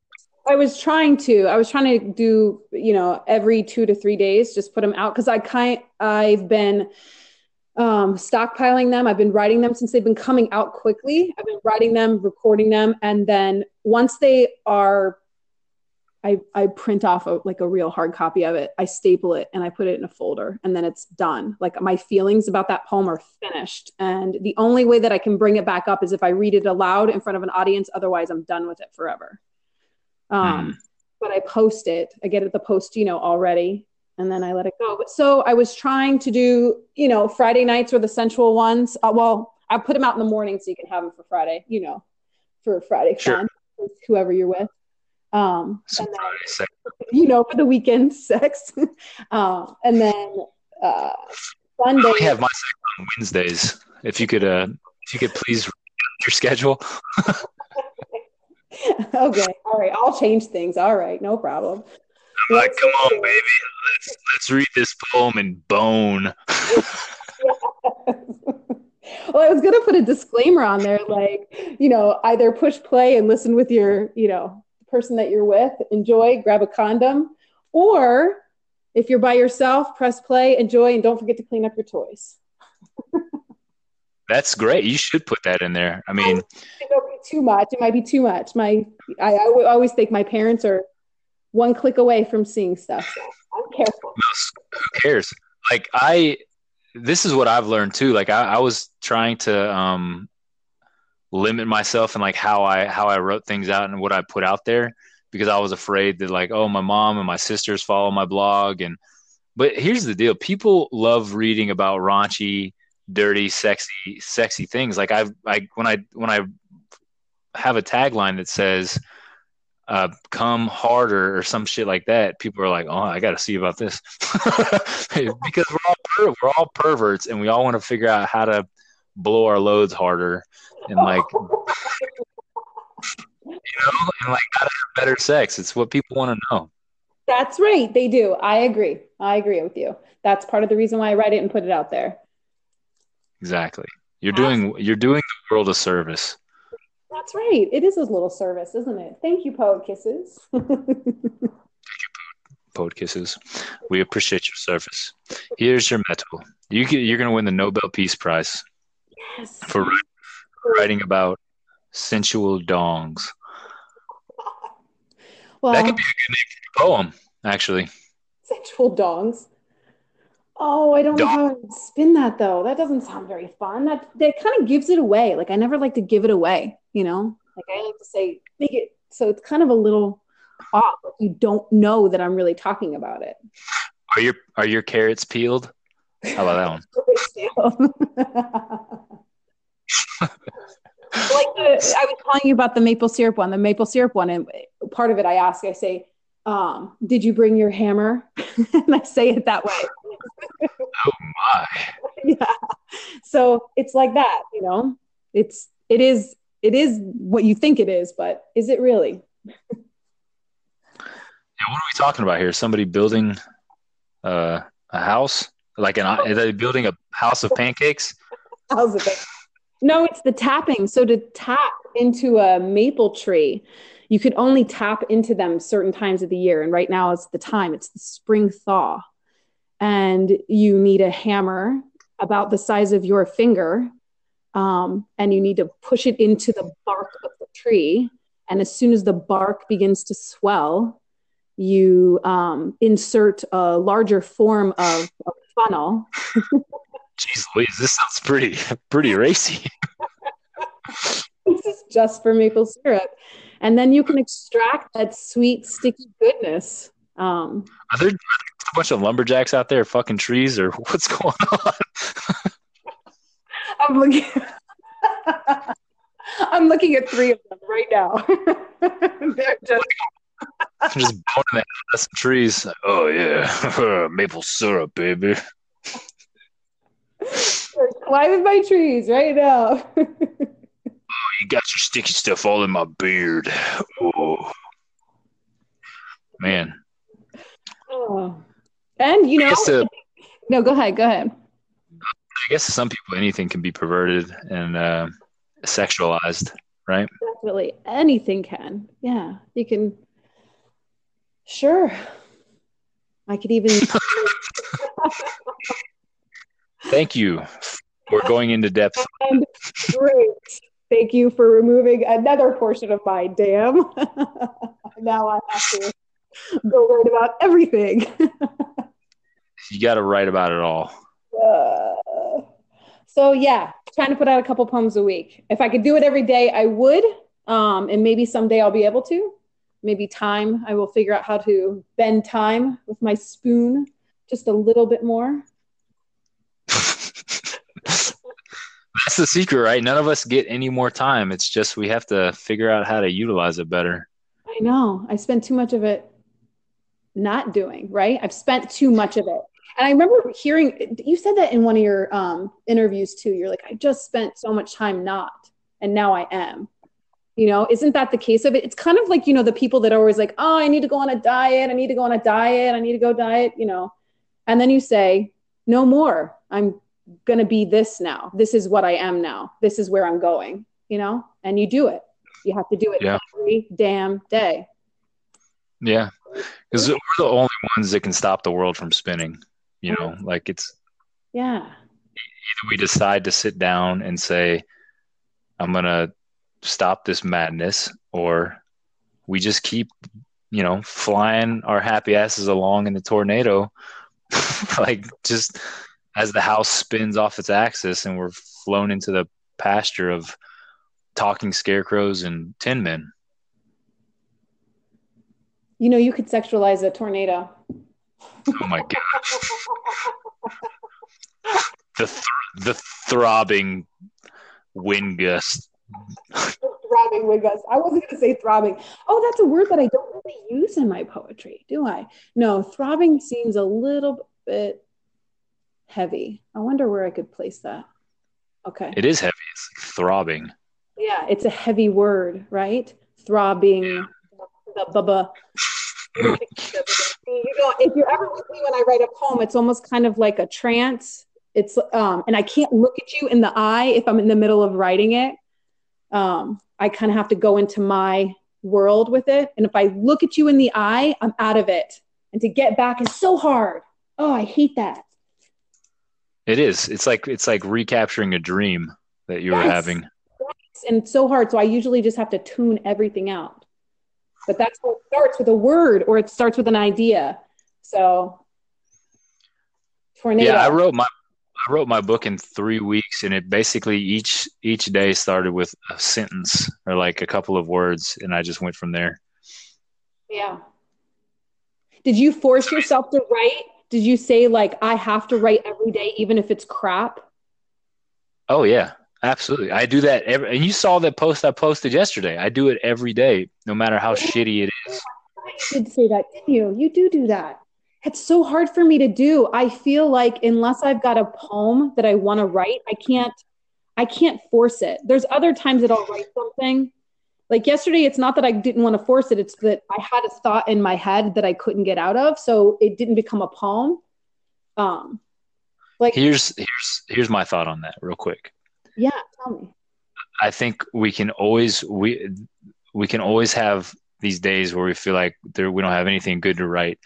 I was trying to. I was trying to do, you know, every two to three days, just put them out because I kind. I've been um, stockpiling them. I've been writing them since they've been coming out quickly. I've been writing them, recording them, and then once they are, I I print off a, like a real hard copy of it. I staple it and I put it in a folder, and then it's done. Like my feelings about that poem are finished, and the only way that I can bring it back up is if I read it aloud in front of an audience. Otherwise, I'm done with it forever. Um, mm. But I post it. I get it the post, you know, already, and then I let it go. But so I was trying to do, you know, Friday nights were the sensual ones. Uh, well, I put them out in the morning so you can have them for Friday, you know, for Friday sure. fun, whoever you're with. Um, and then, you know, for the weekend sex. um, and then uh, Sunday. I have my sex on Wednesdays. If you could, uh, if you could please your schedule. okay. All right. I'll change things. All right. No problem. I'm like, come on, baby. Let's let's read this poem and bone. well, I was gonna put a disclaimer on there, like, you know, either push play and listen with your, you know, person that you're with, enjoy, grab a condom, or if you're by yourself, press play, enjoy, and don't forget to clean up your toys. That's great. You should put that in there. I mean, too much. It might be too much. My, I, I always think my parents are one click away from seeing stuff. So I'm careful. Who cares? Like I, this is what I've learned too. Like I, I was trying to um, limit myself and like how I how I wrote things out and what I put out there because I was afraid that like oh my mom and my sisters follow my blog and but here's the deal. People love reading about raunchy dirty sexy sexy things. Like I've I when I when I have a tagline that says uh, come harder or some shit like that, people are like, "Oh, I got to see about this," because we're all we're all perverts and we all want to figure out how to blow our loads harder and like, you know, and like how to have better sex. It's what people want to know. That's right, they do. I agree. I agree with you. That's part of the reason why I write it and put it out there. Exactly. You're doing you're doing the world a service. That's right. It is a little service, isn't it? Thank you, Poet Kisses. Thank you, Poet Kisses. We appreciate your service. Here's your medal. You get, you're going to win the Nobel Peace Prize yes. for, for writing about sensual dongs. Well, that could be a good name for a poem, actually. Sensual dongs. Oh, I don't know how to spin that though. That doesn't sound very fun. That that kind of gives it away. Like I never like to give it away, you know? Like I like to say make it so it's kind of a little off. You don't know that I'm really talking about it. Are your are your carrots peeled? How about that one? like the, I was telling you about the maple syrup one, the maple syrup one, and part of it I ask, I say, um, "Did you bring your hammer?" and I say it that way oh my. yeah. So it's like that, you know. It's it is it is what you think it is, but is it really? yeah, what are we talking about here? Somebody building uh, a house, Like an are they building a house of pancakes? House of pancakes. No, it's the tapping. So to tap into a maple tree, you could only tap into them certain times of the year. And right now is the time. It's the spring thaw. And you need a hammer about the size of your finger. Um, and you need to push it into the bark of the tree. And as soon as the bark begins to swell, you um, insert a larger form of a funnel. Jeez Louise, this sounds pretty pretty racy. this is just for maple syrup. And then you can extract that sweet, sticky goodness. Um, are, there, are there a bunch of lumberjacks out there fucking trees or what's going on? I'm looking I'm looking at three of them right now. They're just just boning at some trees. Oh yeah, maple syrup, baby. Climbing my trees right now. oh, you got your sticky stuff all in my beard. Oh, man. Oh. And you know, uh, no, go ahead, go ahead. I guess to some people, anything can be perverted and uh, sexualized, right? Definitely, anything can. Yeah, you can. Sure, I could even. Thank you. We're going into depth. And great. Thank you for removing another portion of my damn. now I have to go write about everything. you got to write about it all. Uh, so yeah, trying to put out a couple poems a week. If I could do it every day, I would. Um, and maybe someday I'll be able to. Maybe time, I will figure out how to bend time with my spoon just a little bit more. That's the secret, right? None of us get any more time. It's just we have to figure out how to utilize it better. I know. I spent too much of it not doing, right? I've spent too much of it. And I remember hearing you said that in one of your um, interviews too. You're like, I just spent so much time not, and now I am. You know, isn't that the case of it? It's kind of like, you know, the people that are always like, oh, I need to go on a diet. I need to go on a diet. I need to go diet, you know. And then you say, no more. I'm going to be this now. This is what I am now. This is where I'm going, you know, and you do it. You have to do it yeah. every damn day. Yeah. Because we're the only ones that can stop the world from spinning, you know, like it's, yeah. Either we decide to sit down and say, I'm going to stop this madness, or we just keep, you know, flying our happy asses along in the tornado, like just as the house spins off its axis and we're flown into the pasture of talking scarecrows and tin men. You know, you could sexualize a tornado. Oh my god! the th- the throbbing wind gust. throbbing wind gust. I wasn't going to say throbbing. Oh, that's a word that I don't really use in my poetry, do I? No, throbbing seems a little bit heavy. I wonder where I could place that. Okay. It is heavy. It's throbbing. Yeah, it's a heavy word, right? Throbbing. Yeah. The bubba. you know, if you're ever with me when I write a poem, it's almost kind of like a trance. It's um, and I can't look at you in the eye if I'm in the middle of writing it. Um, I kind of have to go into my world with it. And if I look at you in the eye, I'm out of it. And to get back is so hard. Oh, I hate that. It is. It's like it's like recapturing a dream that you yes. were having. Yes. And it's so hard. So I usually just have to tune everything out. But that's how it starts with a word or it starts with an idea. So tornado. Yeah, I wrote my I wrote my book in three weeks and it basically each each day started with a sentence or like a couple of words and I just went from there. Yeah. Did you force yourself to write did you say like I have to write every day, even if it's crap? Oh yeah, absolutely. I do that every, and you saw that post I posted yesterday. I do it every day, no matter how shitty it is. You did say that, didn't you? You do do that. It's so hard for me to do. I feel like unless I've got a poem that I want to write, I can't. I can't force it. There's other times that I'll write something like yesterday it's not that i didn't want to force it it's that i had a thought in my head that i couldn't get out of so it didn't become a poem um Like here's here's here's my thought on that real quick. Yeah, tell me. I think we can always we we can always have these days where we feel like there we don't have anything good to write.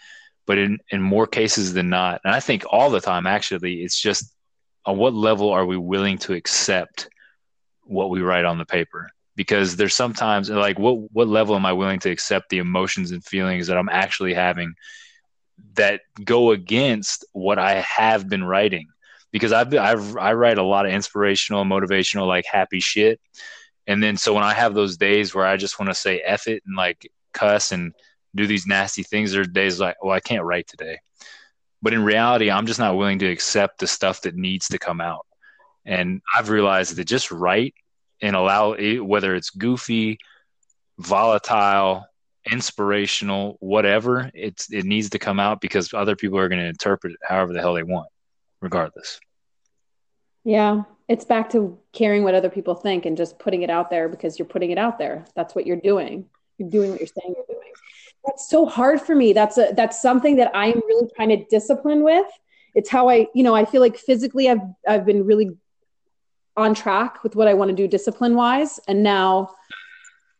But in, in more cases than not, and I think all the time actually, it's just on what level are we willing to accept what we write on the paper? Because there's sometimes like what what level am I willing to accept the emotions and feelings that I'm actually having that go against what I have been writing? Because I've, I've I write a lot of inspirational, motivational, like happy shit, and then so when I have those days where I just want to say F it and like cuss and do these nasty things, there are days like, oh, I can't write today. But in reality, I'm just not willing to accept the stuff that needs to come out. And I've realized that just write and allow whether it's goofy, volatile, inspirational, whatever, it's it needs to come out because other people are going to interpret it however the hell they want, regardless. Yeah, it's back to caring what other people think and just putting it out there because you're putting it out there. That's what you're doing. You're doing what you're saying you're doing. That's so hard for me. That's a that's something that I'm really trying to discipline with. It's how I, you know, I feel like physically I've I've been really on track with what I want to do discipline wise. And now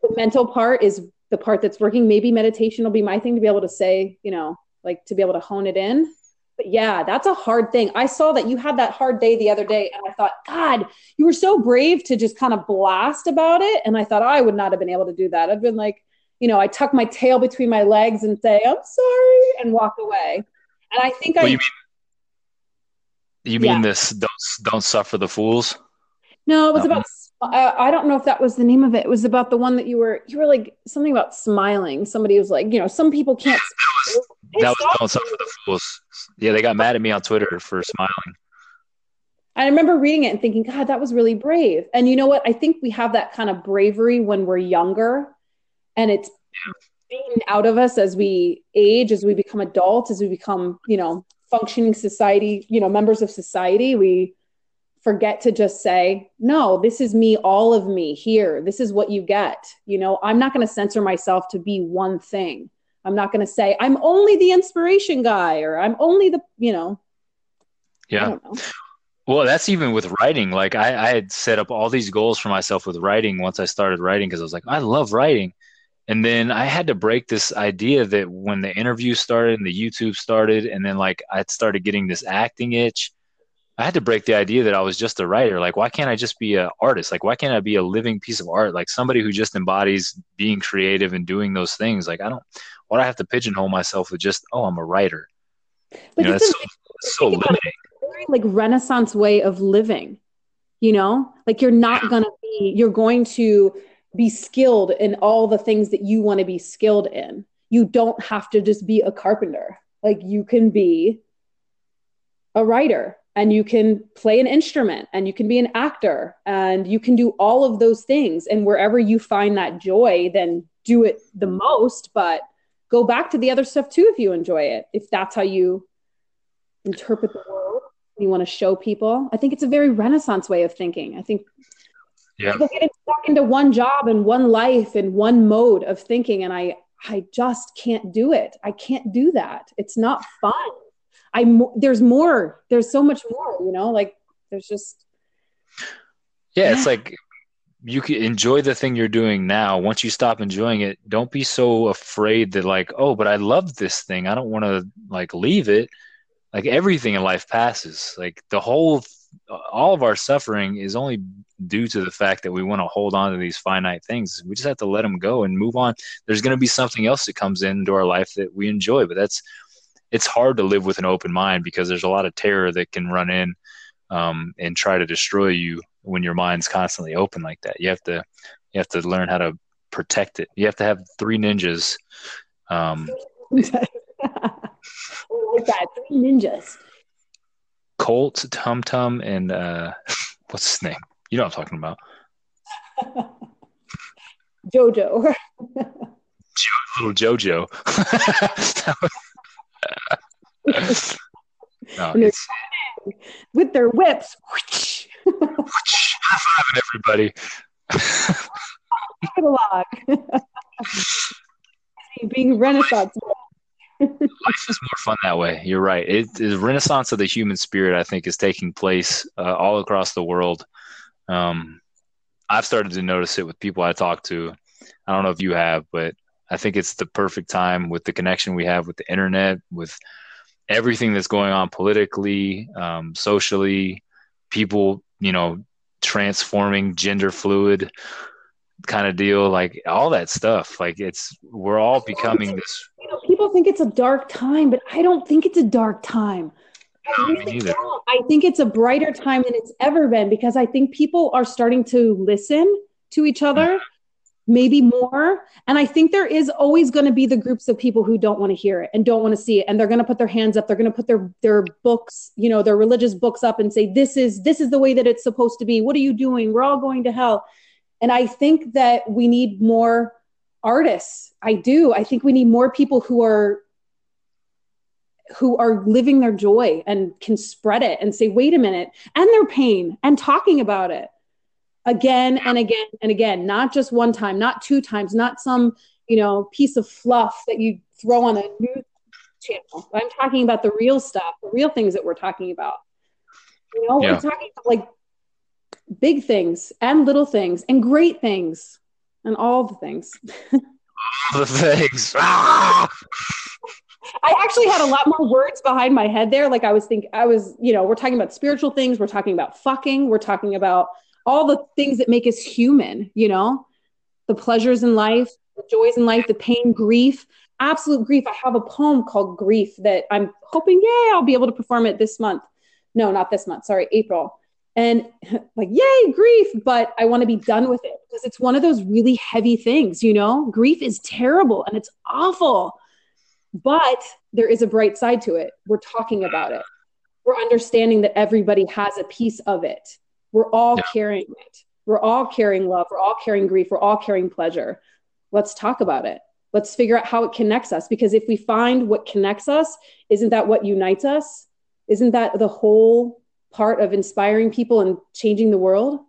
the mental part is the part that's working. Maybe meditation will be my thing to be able to say, you know, like to be able to hone it in. But yeah, that's a hard thing. I saw that you had that hard day the other day, and I thought, God, you were so brave to just kind of blast about it. And I thought oh, I would not have been able to do that. I've been like, you know, I tuck my tail between my legs and say, I'm sorry, and walk away. And I think well, I. You mean, you mean yeah. this? Don't don't suffer the fools. No, it was uh-huh. about. Uh, I don't know if that was the name of it. It was about the one that you were. You were like something about smiling. Somebody was like, you know, some people can't. that was, that was don't suffer the fools. Yeah, they got mad at me on Twitter for smiling. I remember reading it and thinking, God, that was really brave. And you know what? I think we have that kind of bravery when we're younger, and it's being out of us as we age, as we become adults, as we become, you know, functioning society, you know, members of society. We forget to just say, no, this is me, all of me here. This is what you get. You know, I'm not going to censor myself to be one thing. I'm not going to say, I'm only the inspiration guy or I'm only the, you know. Yeah. Know. Well, that's even with writing. Like I, I had set up all these goals for myself with writing once I started writing because I was like, I love writing. And then I had to break this idea that when the interview started and the YouTube started, and then like I started getting this acting itch I had to break the idea that I was just a writer. Like, why can't I just be an artist? Like, why can't I be a living piece of art? Like somebody who just embodies being creative and doing those things. Like, I don't, why do I have to pigeonhole myself with just, oh, I'm a writer? But you know, that's so, so limiting. Like Renaissance way of living, you know, like you're not going to be, you're going to be skilled in all the things that you want to be skilled in. You don't have to just be a carpenter. Like you can be a writer and you can play an instrument and you can be an actor and you can do all of those things. And wherever you find that joy then do it the most but go back to the other stuff too if you enjoy it. If that's how you interpret the world you want to show people. I think it's a very renaissance way of thinking. I think yeah. people get stuck into one job and one life and one mode of thinking and i i just can't do it. I can't do that. It's not fun I there's more. There's so much more. You know, like there's just. Yeah, yeah, it's like you can enjoy the thing you're doing now. Once you stop enjoying it, don't be so afraid that like, oh, but I love this thing. I don't want to like leave it. Like everything in life passes. Like the whole, all of our suffering is only due to the fact that we want to hold on to these finite things. We just have to let them go and move on. There's going to be something else that comes into our life that we enjoy, but that's it's hard to live with an open mind because there's a lot of terror that can run in um, and try to destroy you when your mind's constantly open like that. You have to you have to learn how to protect it. You have to have three ninjas. Um, like that, three ninjas. Colt, Tum Tum, and uh, what's his name? You know what I'm talking about. Jojo. jo- little Jojo. no, with their whips. High five everybody. Being Renaissance. life is more fun that way. You're right. It the renaissance of the human spirit. I think is taking place uh, all across the world. Um, I've started to notice it with people I talk to. I don't know if you have, but I think it's the perfect time with the connection we have with the internet, with everything that's going on politically, um, socially, people, you know, transforming gender fluid kind of deal, like all that stuff. Like it's, we're all becoming this. You know, people think it's a dark time, but I don't think it's a dark time. I, really I think it's a brighter time than it's ever been because I think people are starting to listen to each other. Mm-hmm maybe more. And I think there is always going to be the groups of people who don't want to hear it and don't want to see it. And they're going to put their hands up. They're going to put their, their books, you know, their religious books up and say, this is, this is the way that it's supposed to be. What are you doing? We're all going to hell. And I think that we need more artists. I do. I think we need more people who are who are living their joy and can spread it and say, wait a minute, and their pain and talking about it again and again and again, not just one time, not two times, not some, you know, piece of fluff that you throw on a news channel. I'm talking about the real stuff, the real things that we're talking about. You know, yeah. we're talking about like big things and little things and great things and all the things. all the things. Ah! I actually had a lot more words behind my head there. Like I was thinking, I was, you know, we're talking about spiritual things. We're talking about fucking. We're talking about all the things that make us human, you know, the pleasures in life, the joys in life, the pain, grief, absolute grief. I have a poem called Grief that I'm hoping, yay, I'll be able to perform it this month. No, not this month, sorry, April. And like, yay, grief, but I want to be done with it because it's one of those really heavy things, you know? Grief is terrible and it's awful, but there is a bright side to it. We're talking about it. We're understanding that everybody has a piece of it we're all yeah. carrying it. We're all carrying love. We're all carrying grief. We're all carrying pleasure. Let's talk about it. Let's figure out how it connects us. Because if we find what connects us, isn't that what unites us? Isn't that the whole part of inspiring people and changing the world?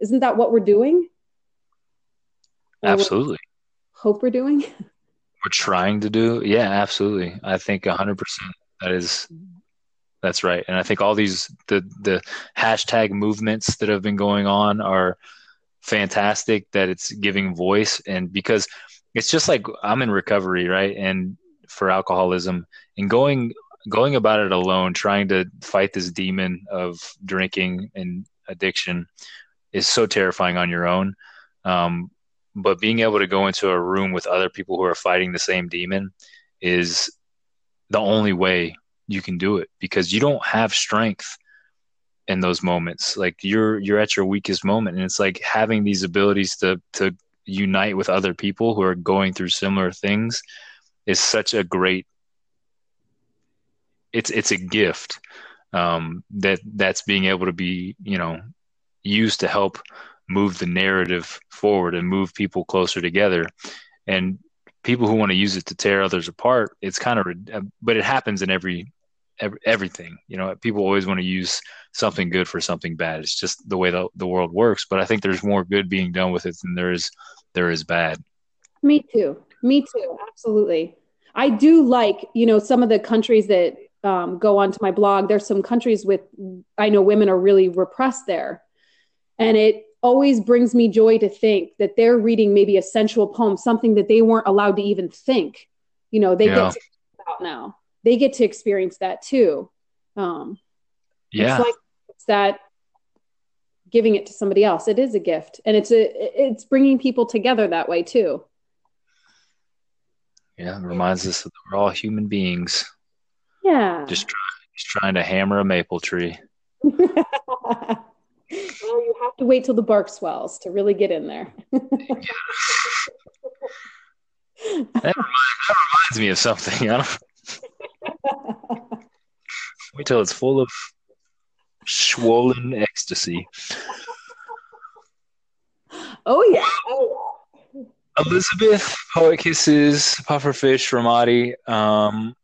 Isn't that what we're doing? Absolutely. Hope we're doing. We're trying to do. Yeah, absolutely. I think 100% that is mm-hmm. That's right. And I think all these the the hashtag movements that have been going on are fantastic that it's giving voice and because it's just like I'm in recovery, right? And for alcoholism and going going about it alone, trying to fight this demon of drinking and addiction is so terrifying on your own. Um, but being able to go into a room with other people who are fighting the same demon is the only way you can do it because you don't have strength in those moments. Like you're you're at your weakest moment and it's like having these abilities to to unite with other people who are going through similar things is such a great it's it's a gift um, that that's being able to be you know used to help move the narrative forward and move people closer together. And people who want to use it to tear others apart it's kind of but it happens in every, every everything you know people always want to use something good for something bad. It's just the way the, the world works but i think there's more good being done with it than there is there is bad. Me too. Me too. Absolutely. I do like you know some of the countries that um, go onto my blog. There's some countries with i know women are really repressed there. And it always brings me joy to think that they're reading maybe a sensual poem, something that they weren't allowed to even think. You know, they yeah. get to out now. They get to experience that too. Um, yeah, it's like it's that giving it to somebody else. It is a gift, and it's a it's bringing people together that way too. Yeah, it reminds us that we're all human beings. Yeah, just, try, just trying to hammer a maple tree. well, you have to wait till the bark swells to really get in there. that, reminds, that, reminds, me of something. Wait till it's full of swollen ecstasy. Oh yeah. Oh. Elizabeth, Poet Kisses, Pufferfish, Ramadi. Um,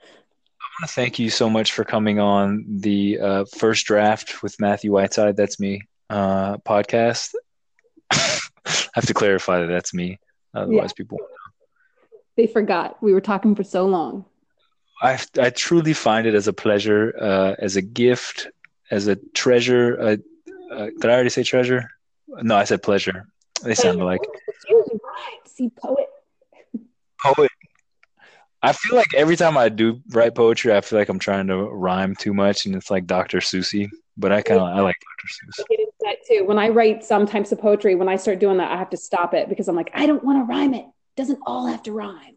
I want to thank you so much for coming on the uh, first draft with Matthew Whiteside. That's me uh, podcast. I have to clarify that that's me, otherwise yeah. people. They forgot. We were talking for so long. I I truly find it as a pleasure, uh, as a gift, as a treasure. Uh, uh, did I already say treasure? No, I said pleasure. They sound alike. See, poet. Poet. I feel like every time I do write poetry, I feel like I'm trying to rhyme too much, and it's like Dr. Susie. But I kind of I like Dr. Seuss. I get into that too. When I write some types of poetry, when I start doing that, I have to stop it because I'm like, I don't want to rhyme it. It doesn't all have to rhyme.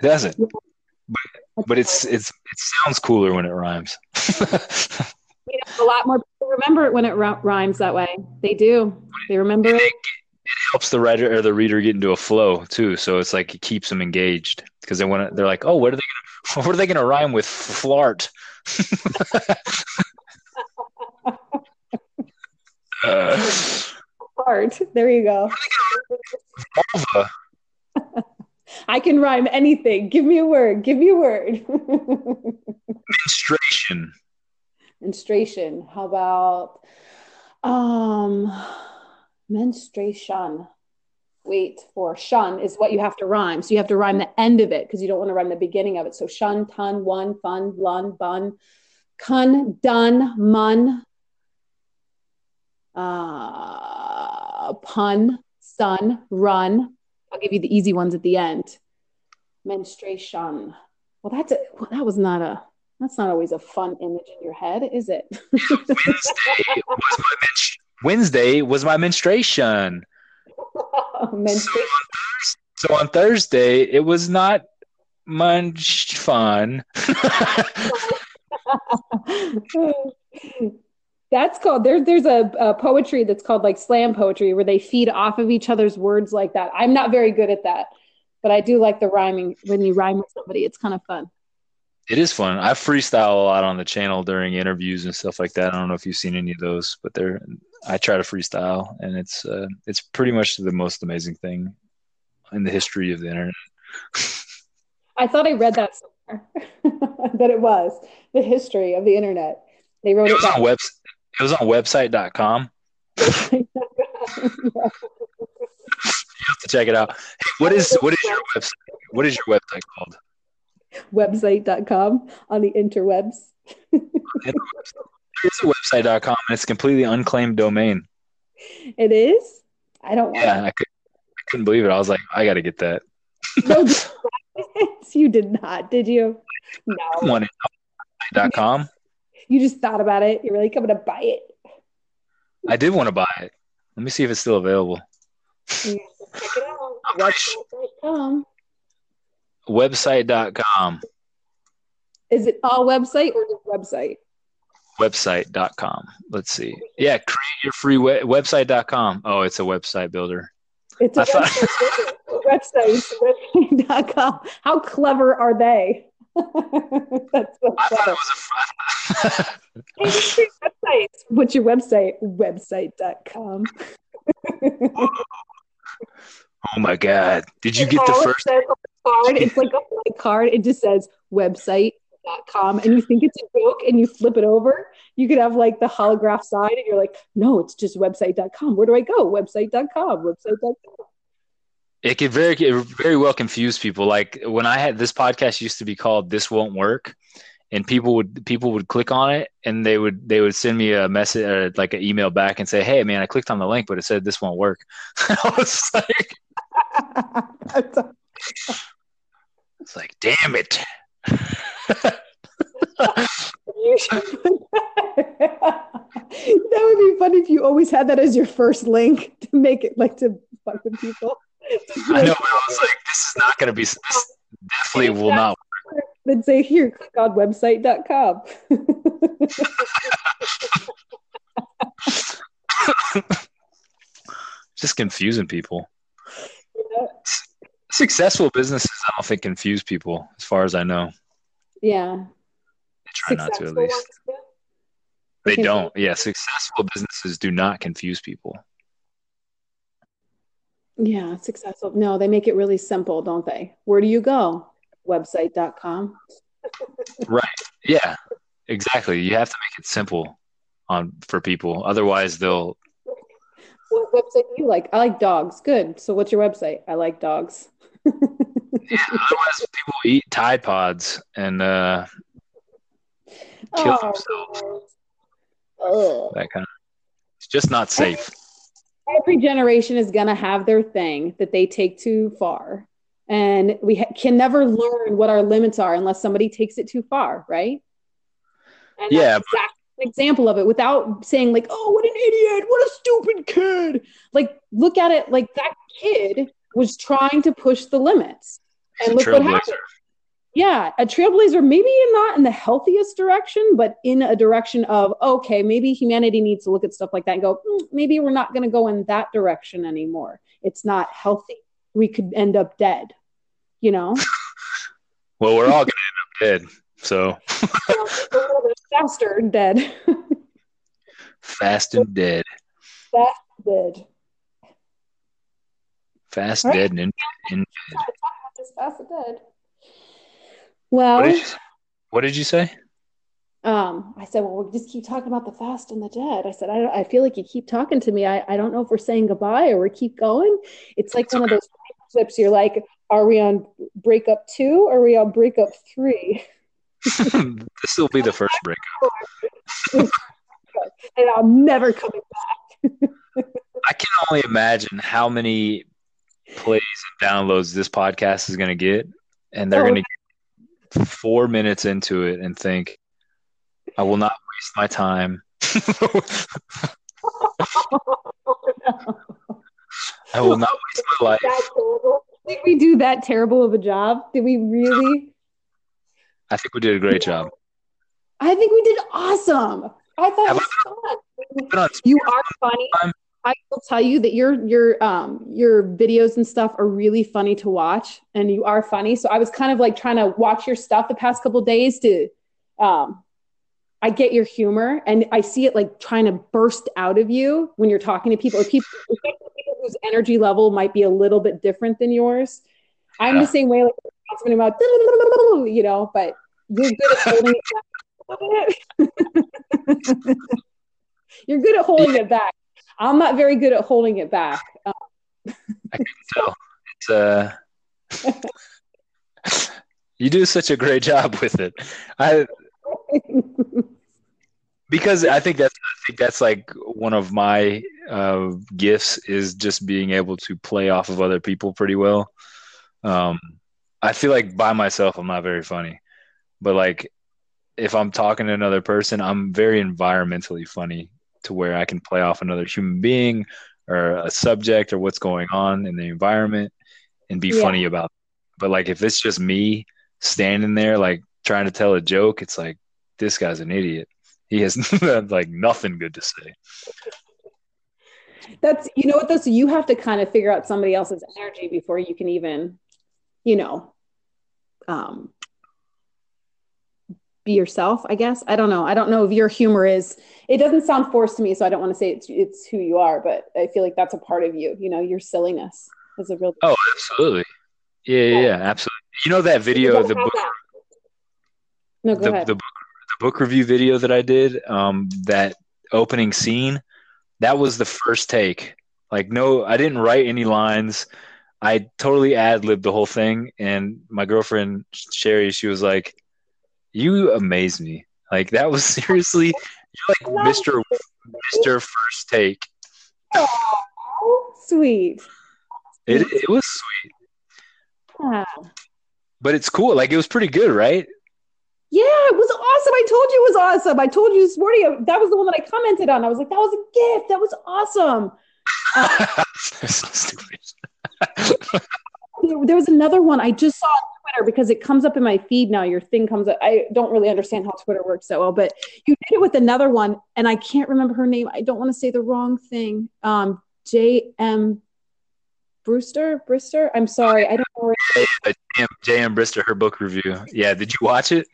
It doesn't. But, but it's it's it sounds cooler when it rhymes. you know, a lot more people remember it when it r- rhymes that way. They do. They remember it. it. It helps the writer or the reader get into a flow too. So it's like it keeps them engaged because they want to. They're like, oh, what are they gonna what are they gonna rhyme with flart? uh, Fart. There you go. Vulva. I can rhyme anything. Give me a word. Give me a word. Menstruation. Menstruation. How about um menstruation? Wait for shun is what you have to rhyme. So you have to rhyme the end of it because you don't want to rhyme the beginning of it. So shun, ton, one, fun, lun, bun, kun, dun, mun, uh, pun, sun, run. I'll give you the easy ones at the end. Menstruation. Well, that's a, well, that was not a that's not always a fun image in your head, is it? Wednesday was my Wednesday was my menstruation. Menstruation. So on Thursday, it was not much fun. that's called there's there's a, a, poetry that's called like slam poetry where they feed off of each other's words like that. I'm not very good at that, but I do like the rhyming when you rhyme with somebody. It's kind of fun. It is fun. I freestyle a lot on the channel during interviews and stuff like that. I don't know if you've seen any of those, but they're I try to freestyle, and it's uh, it's pretty much the most amazing thing in the history of the internet. I thought I read that somewhere that it was the history of the internet. They wrote it, it, web, It was on website.com. you have to check it out. Hey, what is what is your website? What is your website called? Website.com on the interwebs. There's a website.com and it's a completely unclaimed domain. It is? I don't Yeah, I, could, I couldn't believe it. I was like, I got to get that. no, you did not, did you? No. I. .com. You just thought about it. You're like, I'm to buy it. I did want to buy it. Let me see if it's still available. check it out. Oh website.com. Website.com. Is it all website or just website? Website.com. Let's see. Yeah, create your free we- website.com. Oh, it's a website builder. It's a website, website, website.com. How clever are they? That's so I thought it was a website. What's your website? Website.com. oh my God. Did you get the first? Card. It's like a blank card. It just says website.com and you think it's a joke and you flip it over. You could have like the holograph side and you're like, no, it's just website.com. Where do I go? Website.com. Website.com it could very it very well confuse people. Like when i had this podcast used to be called this won't work and people would people would click on it and they would they would send me a message or like an email back and say hey man i clicked on the link but it said this won't work. I was like it's like damn it. That would be funny if you always had that as your first link to make it like to fuck with people I know, but I was like, this is not going to be, this definitely will not work. Then say, here, click on website.com. Just confusing people. Yeah. Successful businesses, I don't think confuse people, as far as I know. Yeah. They try successful not to, at least. They don't. Yeah, successful businesses do not confuse people. Yeah, successful. No, they make it really simple, don't they? Where do you go? Website.com. right. Yeah. Exactly. You have to make it simple on for people. Otherwise they'll What website do you like? I like dogs. Good. So what's your website? I like dogs. yeah, otherwise people eat Tide Pods and uh, kill Oh, themselves. That kind of. It's just not safe. Every generation is going to have their thing that they take too far. And we ha- can never learn what our limits are unless somebody takes it too far right? And Yeah, that's exactly an example of it without saying like oh what an idiot what a stupid kid. Like look at it like that kid was trying to push the limits He's and look what happened yeah, a trailblazer, maybe not in the healthiest direction, but in a direction of, okay, maybe humanity needs to look at stuff like that and go, "Mm, maybe we're not going to go in that direction anymore. It's not healthy. We could end up dead, you know? Well, we're all gonna end up dead. So a little bit faster dead. fast and dead, dead. fast, Right. dead, and Just fast and dead. Well, What did, you, what did you say? Um, I said, well, we'll just keep talking about the fast and the dead. I said, I, I feel like you keep talking to me. I, I don't know if we're saying goodbye or we keep going. It's like It's one of those clips. You're like, are we on breakup two or are we on breakup three? this will be the first break. And I'm never coming back. I can only imagine how many plays and downloads this podcast is going to get, and they're Oh. going to get four minutes into it and think, "I will not waste my time. I will not waste my life." That. Did we do that terrible of a job? Did we really? I think we did a great job. I think we did awesome. I thought it Have was fun. Been You are funny. time. I will tell you that your your um your videos and stuff are really funny to watch, and you are funny. So I was kind of like trying to watch your stuff the past couple days to, um, I get your humor, and I see it like trying to burst out of you when you're talking to people, or people, people whose energy level might be a little bit different than yours. I'm Yeah. the same way, like about you know, but you're good at holding it back. you're good at holding it back. I'm not very good at holding it back. Um, I can tell. It's uh, you do such a great job with it. I because I think that's I think that's like one of my uh, gifts is just being able to play off of other people pretty well. Um, I feel like by myself I'm not very funny, but like if I'm talking to another person, I'm very environmentally funny to where I can play off another human being or a subject or what's going on in the environment and be Yeah. funny about. It. But like if it's just me standing there like trying to tell a joke, it's like this guy's an idiot. He has like nothing good to say. that's you know what though. So you have to kind of figure out somebody else's energy before you can even, you know, um, be yourself. I guess I don't know. I don't know if your humor is. It doesn't sound forced to me, so I don't want to say it's it's who you are. But I feel like that's a part of you. You know, your silliness is a real. Oh, absolutely. Yeah, yeah, yeah, absolutely. You know that video, the book, No, go the, ahead. the book, the book review video that I did, um, that opening scene, that was the first take. Like, no, I didn't write any lines. I totally ad libbed the whole thing. And my girlfriend Sherry, she was like, "You amaze me." Like that was seriously, you're like Mister Mister First Take. Oh, sweet. It it was sweet, Yeah. but it's cool. Like it was pretty good, right? Yeah, it was awesome. I told you it was awesome. I told you this morning. That was the one that I commented on. I was like, that was a gift. That was awesome. Uh, so stupid. There, there was another one I just saw on Twitter because it comes up in my feed now. Your thing comes up. I don't really understand how Twitter works that well, but you did it with another one, and I can't remember her name. I don't want to say the wrong thing. Um, J.M. Brewster, Brister. I'm sorry. I don't know. Where Uh, JM, JM Brister, her book review. Yeah, did you watch it?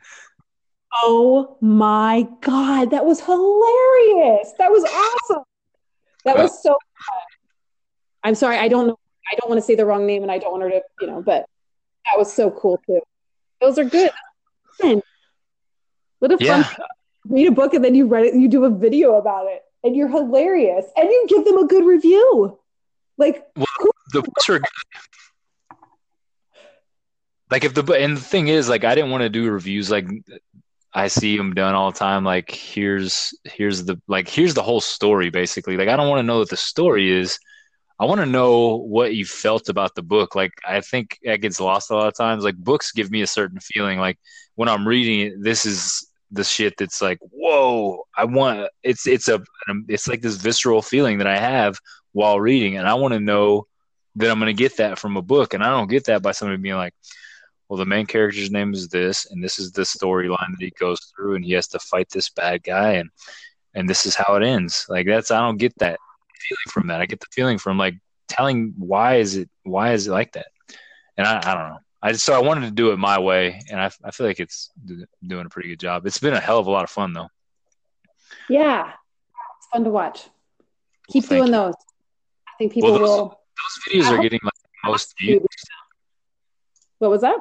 Oh my God, that was hilarious. That was awesome. That was so fun. I'm sorry, I don't know. I don't want to say the wrong name and I don't want her to, you know, but that was so cool too. Those are good. What a fun Yeah, read a book and then you write it, you do a video about it, and you're hilarious. And you give them a good review. Like the books are good. like if the and the thing is like I didn't want to do reviews like I see them done all the time. Like here's here's the like here's the whole story basically. Like I don't want to know what the story is. I want to know what you felt about the book. Like I think that gets lost a lot of times. Like books give me a certain feeling. Like when I'm reading it, this is the shit that's like, whoa! I want it's it's a it's like this visceral feeling that I have while reading, and I want to know that I'm going to get that from a book, and I don't get that by somebody being like, well, the main character's name is this, and this is the storyline that he goes through, and he has to fight this bad guy, and and this is how it ends. Like that's I don't get that feeling from that. I get the feeling from like telling why is it why is it like that, and I, I don't know. I just, so I wanted to do it my way, and I, I feel like it's doing a pretty good job. It's been a hell of a lot of fun though. Yeah, it's fun to watch. Keep well, doing you. those. I think people well, those, will. Those videos are getting like most views. What was that?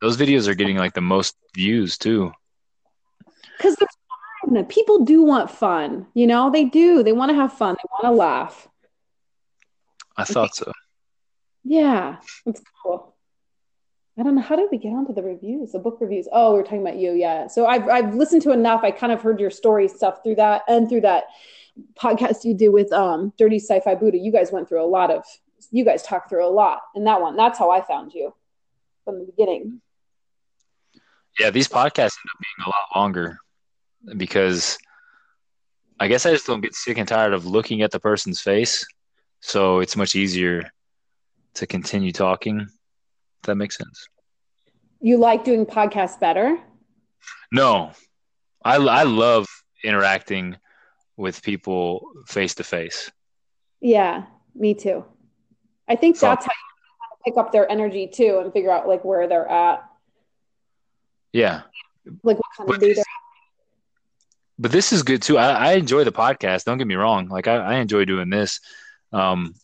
Those videos are getting like the most views too. Because People do want fun. You know, they do. They want to have fun. They want to laugh. I thought so. Yeah, it's cool. I don't know how did we get onto the reviews, the book reviews. Oh, we are talking about you, yeah. So I've I've listened to enough. I kind of heard your story stuff through that and through that podcast you do with um Dirty Sci-Fi Buddha. You guys went through a lot of you guys talked through a lot in that one. That's how I found you from the beginning. Yeah, these podcasts end up being a lot longer because I guess I just don't get sick and tired of looking at the person's face. So it's much easier to continue talking. If that makes sense. You like doing podcasts better? No, I, I love interacting with people face to face. Yeah, me too. I think so, that's how you pick up their energy too and figure out like where they're at. Yeah. Like what kind but of day But this is good too. I, I, enjoy the podcast. Don't get me wrong. Like I, I enjoy doing this. Um,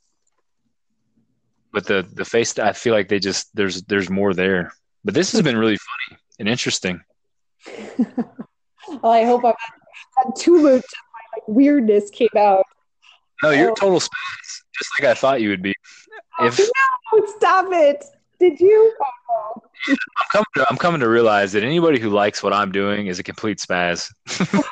but the the face, I feel like they just there's there's more there. But this has been really funny and interesting. well, I hope I've had too much my like, weirdness came out. No, you're oh. total spaz, just like I thought you would be if no, stop it. Did you? Oh. I'm coming. To, I'm coming to realize that anybody who likes what I'm doing is a complete spaz.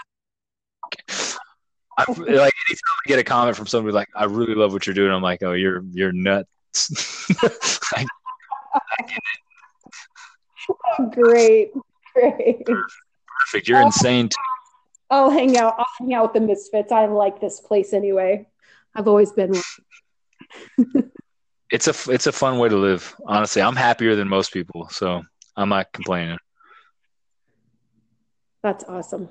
I, like anytime I get a comment from somebody like, "I really love what you're doing," I'm like, "Oh, you're you're nuts." I, oh, great, great. Perfect. You're insane. Too. I'll hang out. I'll hang out with the misfits. I like this place anyway. I've always been it's a it's a fun way to live. Honestly, I'm happier than most people, so I'm not complaining. That's awesome.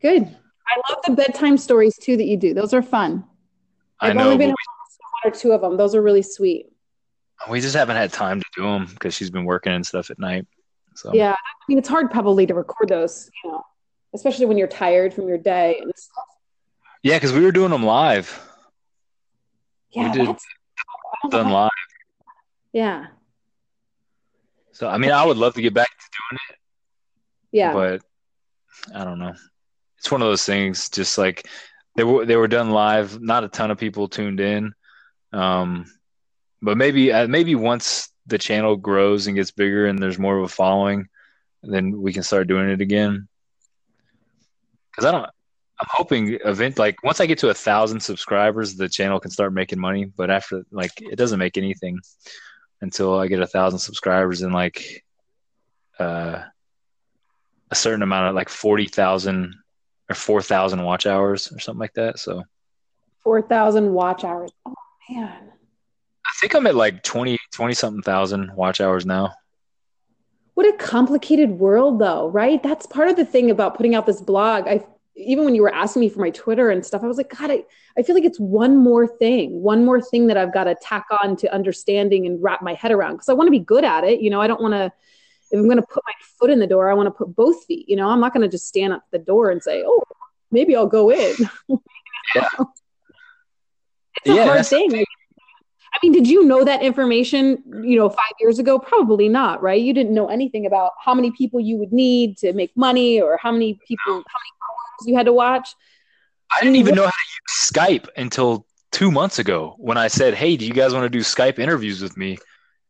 Good. I love the bedtime stories too that you do. Those are fun. I've I know, only been we, one or two of them. Those are really sweet. We just haven't had time to do them because she's been working and stuff at night. So yeah, I mean it's hard probably to record those, you know, especially when you're tired from your day and stuff. Yeah, because we were doing them live. Yeah, we did done live. Yeah. So I mean, I would love to get back to doing it. Yeah. But I don't know. It's one of those things. Just like they were, they were done live. Not a ton of people tuned in. Um, but maybe, uh, maybe once the channel grows and gets bigger and there's more of a following, then we can start doing it again. Because I don't, I'm hoping event like once I get to a thousand subscribers, the channel can start making money. But after like it doesn't make anything until I get a thousand subscribers and like uh, a certain amount of like forty thousand or four thousand watch hours or something like that. So four thousand watch hours. Oh man. I think I'm at like 20, 20 something thousand watch hours now. What a complicated world though, right? That's part of the thing about putting out this blog. I even when you were asking me for my Twitter and stuff, I was like, God, I, I feel like it's one more thing, one more thing that I've got to tack on to understanding and wrap my head around because I want to be good at it. You know, I don't want to, if I'm going to put my foot in the door, I want to put both feet. You know, I'm not going to just stand at the door and say, oh, maybe I'll go in. yeah. It's a yeah, hard thing. I mean, did you know that information, you know, five years ago? Probably not, right? You didn't know anything about how many people you would need to make money or how many people, how many hours you had to watch. I didn't even know how to use Skype until two months ago when I said, "Hey, do you guys want to do Skype interviews with me?"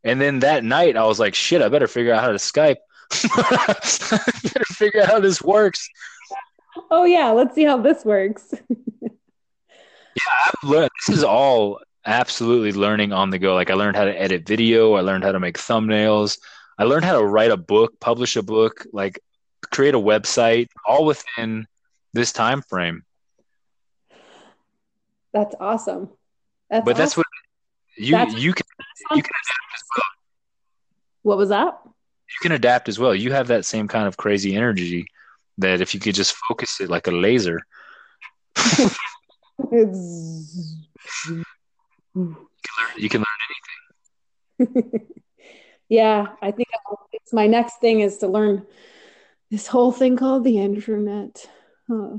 And then that night, I was like, shit, I better figure out how to Skype. I better figure out how this works. Oh yeah, let's see how this works. yeah, I've learned. This is all absolutely learning on the go. Like I learned how to edit video. I learned how to make thumbnails. I learned how to write a book, publish a book, like create a website, all within this time frame. That's awesome. That's but awesome. that's what you That's- you can you can adapt as well. What was that? You can adapt as well. You have that same kind of crazy energy that if you could just focus it like a laser, It's you can learn anything. yeah, I think it's my next thing is to learn this whole thing called the internet. Huh.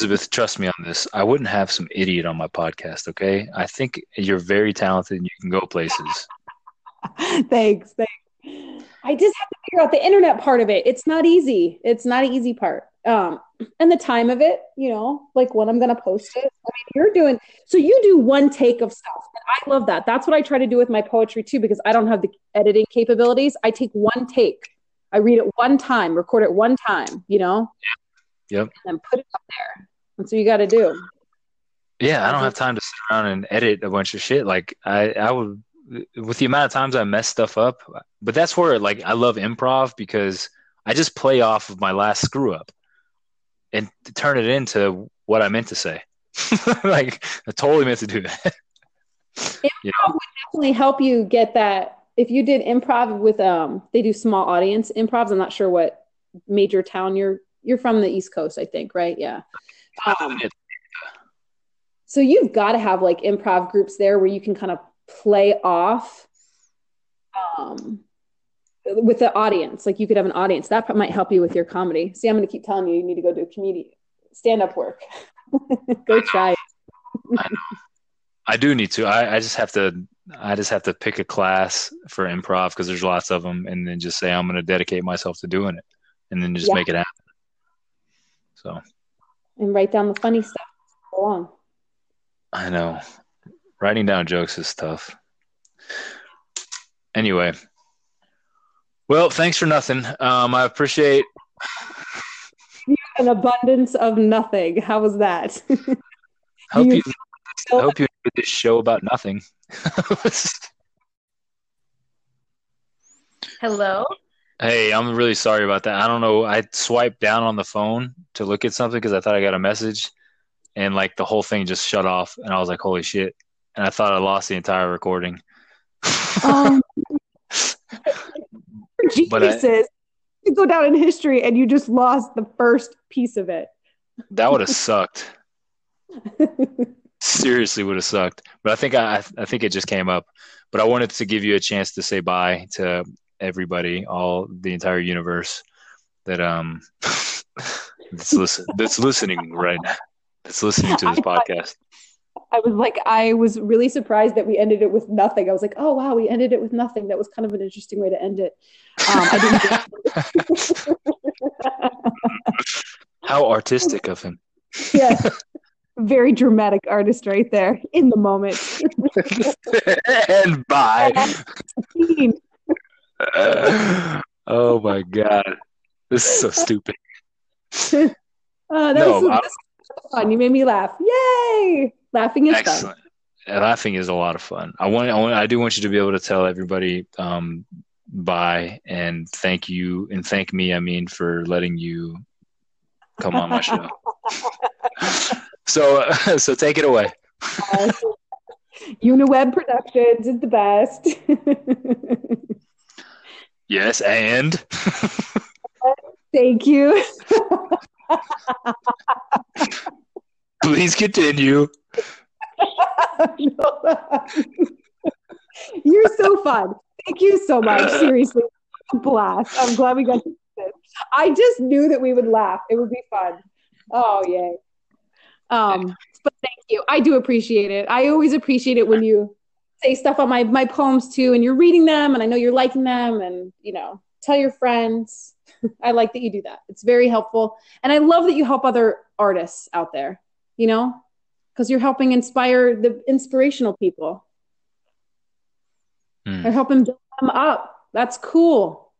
Elizabeth, trust me on this. I wouldn't have some idiot on my podcast, okay? I think you're very talented and you can go places. thanks, thanks. I just have to figure out the internet part of it. It's not easy. It's not an easy part. Um, and the time of it, you know, like when I'm gonna post it. I mean, you're doing so you do one take of stuff. And I love that. That's what I try to do with my poetry too, because I don't have the editing capabilities. I take one take. I read it one time, record it one time, you know? Yep. And put it up there. That's what you gotta do. Yeah, I don't have time to sit around and edit a bunch of shit. Like I, I would with the amount of times I mess stuff up. But that's where like I love improv because I just play off of my last screw up and turn it into what I meant to say. like I totally meant to do that. Improv would definitely help you get that. If you did improv with um, they do small audience improvs. I'm not sure what major town you're you're from the East Coast, I think, right? Yeah. Um, so you've got to have like improv groups there where you can kind of play off um, with the audience. Like you could have an audience that might help you with your comedy. See, I'm going to keep telling you, you need to go do comedy stand up work. go try it. I do need to. I, I just have to. I just have to pick a class for improv because there's lots of them, and then just say I'm going to dedicate myself to doing it, and then just Yeah. make it happen. So and write down the funny stuff. Go on. I know writing down jokes is tough. Anyway, well, thanks for nothing. Um, I appreciate. An abundance of nothing. How was that? Hope You- you. I hope you enjoyed this show about nothing. Hello. Hey, I'm really sorry about that. I don't know. I swiped down on the phone to look at something because I thought I got a message, and like the whole thing just shut off, and I was like, "Holy shit!" And I thought I lost the entire recording. Um, But I- go down in history and you just lost the first piece of it. that would have sucked. Seriously, would have sucked. But I think I, I think it just came up. But I wanted to give you a chance to say bye to everybody, all the entire universe that um that's listen that's listening right now. That's listening to this I podcast. I was like, I was really surprised that we ended it with nothing. I was like, oh wow, we ended it with nothing. That was kind of an interesting way to end it. Um, I didn't. How artistic of him. yes, very dramatic artist right there in the moment. and bye. Oh my god. This is so stupid. Uh, that No, was, I- was fun. You made me laugh. Yay! Laughing is fun. Excellent. Uh, Laughing is a lot of fun. I want, I want, I do want you to be able to tell everybody um, bye and thank you and thank me. I mean for letting you come on my show. so, uh, so take it away. Uh, Uniweb Productions is the best. Yes, and Thank you. please continue. You're so fun. Thank you so much. Seriously, blast. I'm glad we got to do this. I just knew that we would laugh. It would be fun. Oh yay. Um, but thank you. I do appreciate it. I always appreciate it when you say stuff on my my poems too, and you're reading them, and I know you're liking them, and you know, tell your friends. I like that you do that. It's very helpful, and I love that you help other artists out there. You know, because you're helping inspire the inspirational people. Hmm. I help him build them up. That's cool.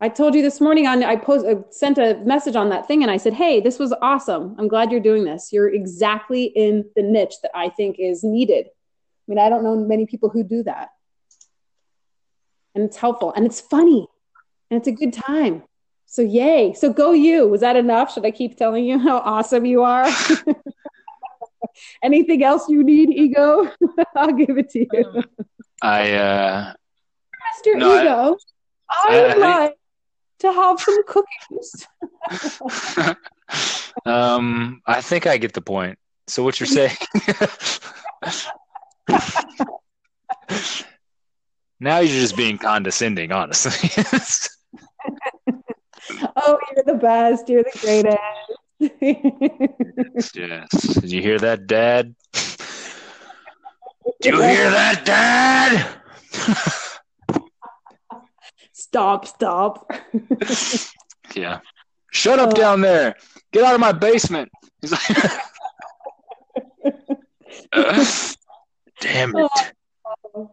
I told you this morning on I post I sent a message on that thing and I said, "Hey, this was awesome. I'm glad you're doing this. You're exactly in the niche that I think is needed." I mean, I don't know many people who do that. And it's helpful and it's funny. And it's a good time. So yay. So go you. Was that enough? Should I keep telling you how awesome you are? Anything else you need, ego? I'll give it to you. I uh Mr. No, Ego, I, I- would I- like to have some cookies. um I think I get the point. So what you're saying Now you're just being condescending, honestly. Oh, you're the best. You're the greatest. yes. Did you hear that, Dad? Do you hear that, Dad? Stop, stop. Yeah. Shut up Uh, down there. Get out of my basement. He's like, Damn oh, it.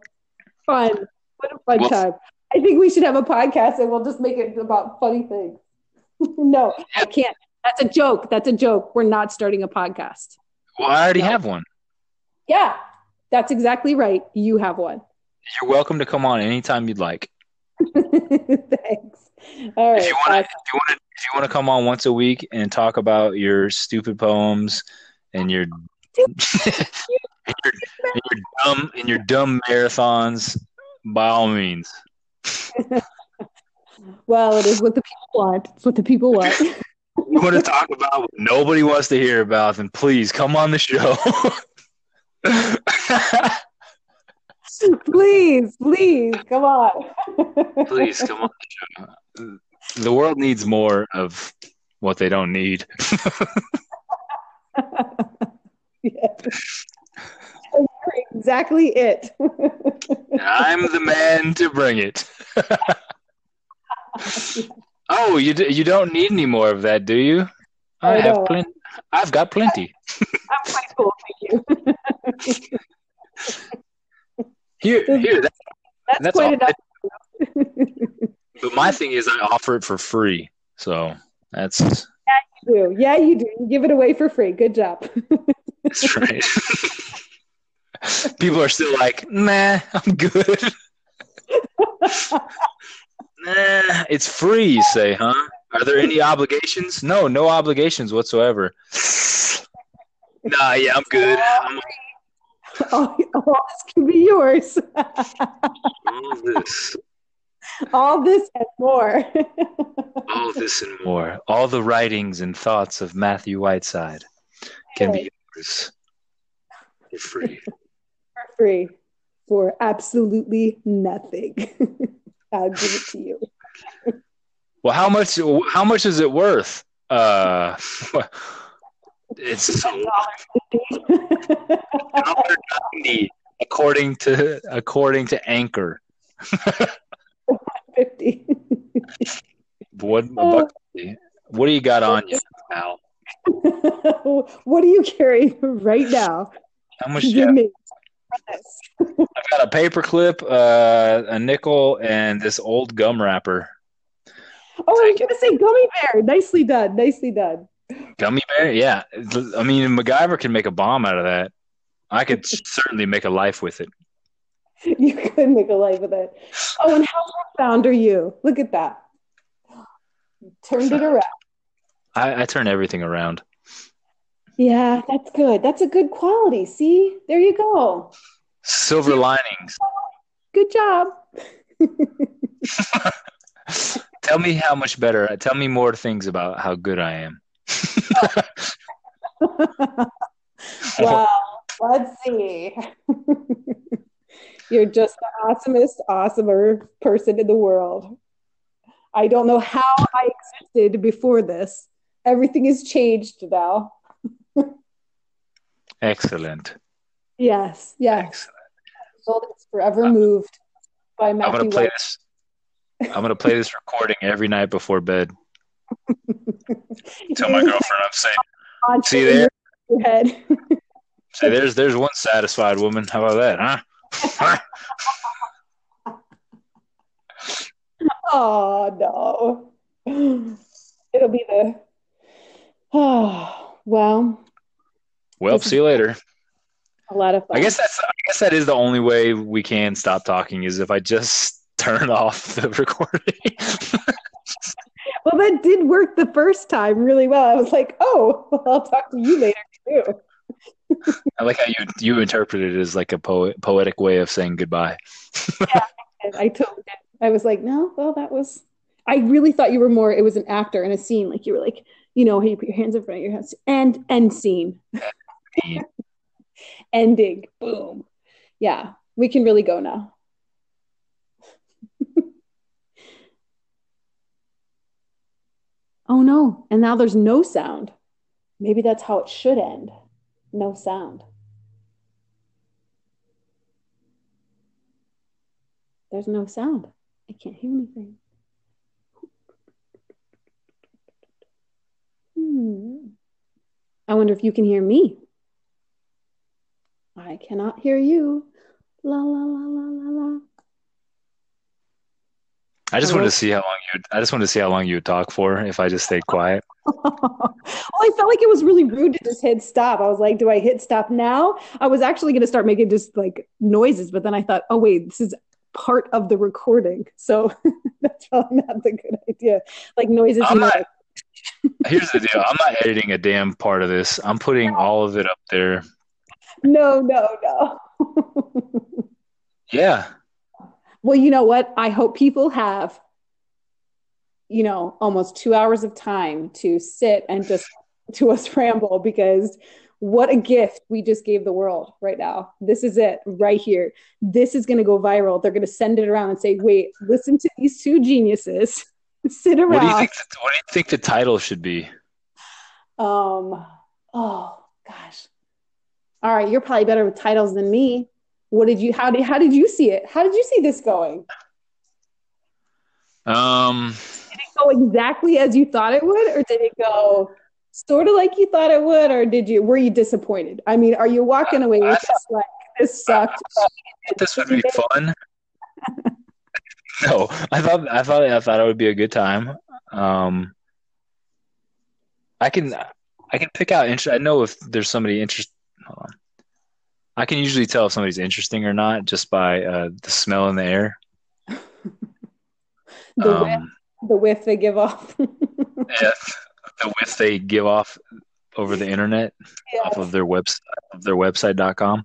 Fun. What a fun Well- time. I think we should have a podcast and we'll just make it about funny things. no, I can't. That's a joke. That's a joke. We're not starting a podcast. Well, I already No. have one. Yeah, that's exactly right. You have one. You're welcome to come on anytime you'd like. Thanks. All right. Uh, if you want to, awesome. if you want to, if you want to come on once a week and talk about your stupid poems and your your, and your dumb and your dumb marathons, by all means. Well, it is what the people want. It's what the people want. You want to talk about what nobody wants to hear about, then please come on the show. please, please, come on. please come on the show. The world needs more of what they don't need. Yes. You're exactly it. I'm the man to bring it. oh, you d- you don't need any more of that, do you? I, I have plenty. I've got plenty. I'm quite cool, thank you. Here, here. That, That's, That's quite all- enough. but my thing is, I offer it for free. So that's Yeah, You do. Yeah, you do. You give it away for free. Good job. That's right. People are still like, nah, I'm good. nah, it's free. You say, huh? Are there any obligations? No, no obligations whatsoever. Nah, yeah, I'm good. I'm all, all this can be yours. all this, all this and more. all this and more. All the writings and thoughts of Matthew Whiteside can be yours for free. for free for absolutely nothing. I'll give it to you. Well, how much? How much is it worth? Uh, it's so $1.90 according to according to Anchor. Fifty. What a buck fifty. What do you got on you, Al? what are you carrying right now? How much? do you Give have? me. I've got a paper clip, uh, a nickel, and this old gum wrapper. Oh, I was gonna say gummy bear. Nicely done. Nicely done. Gummy bear? Yeah. I mean, MacGyver can make a bomb out of that. I could certainly make a life with it. You could make a life with it. Oh, and how profound are you? Look at that. Turned it around. I, I turn everything around. Yeah, that's good. That's a good quality. See, there you go. Silver linings. Good job. Tell me how much better. Tell me more things about how good I am. well, let's see. You're just the awesomest, awesomer person in the world. I don't know how I existed before this. Everything has changed now. Excellent. Yes, yes. Excellent. Is forever moved by I'm gonna play White. this. I'm gonna play this recording every night before bed. Tell my girlfriend I'm saying, See there? your head. say there's there's one satisfied woman. How about that, huh? Oh no. It'll be the oh well. Well, see you later. A lot of fun. I guess that's I guess that is the only way we can stop talking is if I just turn off the recording. well, that did work the first time really well. I was like, oh, well, I'll talk to you later too. I like how you you interpret it as like a poet, poetic way of saying goodbye. yeah, I totally did. I was like, no, well, that was. I really thought you were more. It was an actor in a scene, like you were like, you know, hey, you put your hands in front of your head and end scene. Mm. Ending. Boom. Yeah, we can really go now. oh no, and now there's no sound. Maybe that's how it should end. No sound. There's no sound. I can't hear anything. Hmm. I wonder if you can hear me. I cannot hear you. La la la la la la. I just wanted to see how long you. I just wanted to see how long you would talk for if I just stayed quiet. well, I felt like it was really rude to just hit stop. I was like, "Do I hit stop now?" I was actually going to start making just like noises, but then I thought, "Oh wait, this is part of the recording, so that's probably not the good idea." Like noises. I'm not, here's the deal: I'm not editing a damn part of this. I'm putting no. all of it up there. No, no, no. yeah. Well, you know what? I hope people have, you know, almost two hours of time to sit and just to us ramble because what a gift we just gave the world right now. This is it right here. This is going to go viral. They're going to send it around and say, wait, listen to these two geniuses sit around. What do you think? What do you think the title should be? Um. Oh gosh. All right, you're probably better with titles than me. What did you? How did? How did you see it? How did you see this going? Um. Did it go exactly as you thought it would, or did it go sort of like you thought it would, or did you? Were you disappointed? I mean, are you walking away with this like this sucked? this would be fun. no, I thought I thought I thought it would be a good time. Um, I can I can pick out interest. I know if there's somebody interest. Hold on. I can usually tell if somebody's interesting or not just by uh, the smell in the air. the, um, whiff, the whiff they give off. yeah, the whiff they give off over the internet off of their website, of their website.com.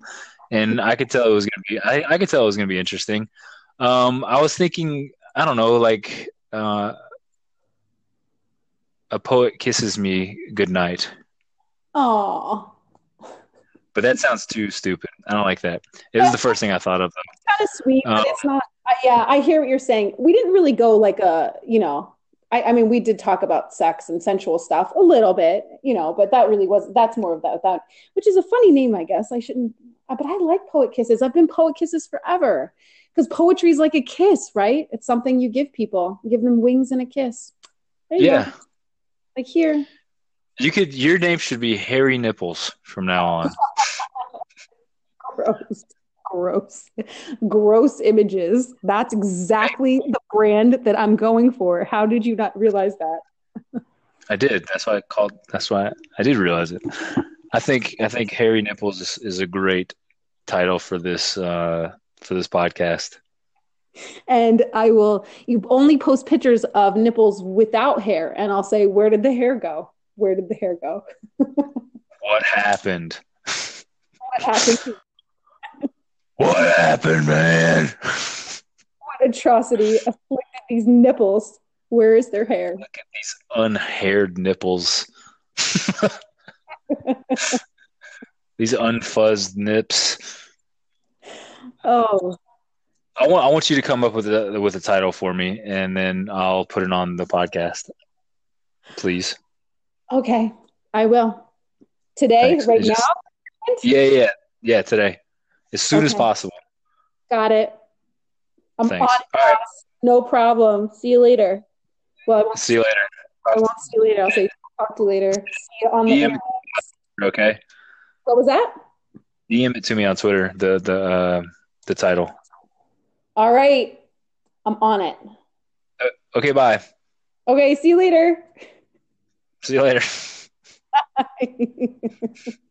And I could tell it was gonna be. I, I could tell it was gonna be interesting. Um, I was thinking, I don't know, like uh, a poet kisses me goodnight. Oh. But that sounds too stupid. I don't like that. It was the first thing I thought of. It's kind of sweet, but it's not. Uh, yeah, I hear what you're saying. We didn't really go like a, you know, I, I, mean, we did talk about sex and sensual stuff a little bit, you know, but that really was that's more of that that which is a funny name, I guess. I shouldn't, but I like poet kisses. I've been poet kisses forever because poetry is like a kiss, right? It's something you give people, you give them wings and a kiss. yeah. Go. Like here. You could. Your name should be Harry Nipples from now on. gross, gross, gross images. That's exactly the brand that I'm going for. How did you not realize that? I did. That's why I called. That's why I did realize it. I think. I think Harry Nipples is, is a great title for this. Uh, for this podcast. And I will, you only post pictures of nipples without hair. And I'll say, Where did the hair go? Where did the hair go? what happened? What happened? what happened, man? What atrocity afflicted these nipples? Where is their hair? Look at these unhaired nipples. these unfuzzed nips. Oh. I want I want you to come up with a with a title for me, and then I'll put it on the podcast, please. Okay, I will. Today, Thanks. right just, now. Yeah, yeah, yeah. Today, as soon okay. as possible. Got it. I'm Thanks. on right. No problem. See you later. Well, see you later. I won't see you later. I'll say talk to you later. See you on the. Okay. What was that? DM it to me on Twitter. The the. Uh, the title. All right. I'm on it. Uh, Okay, bye. Okay, see you later. See you later. Bye.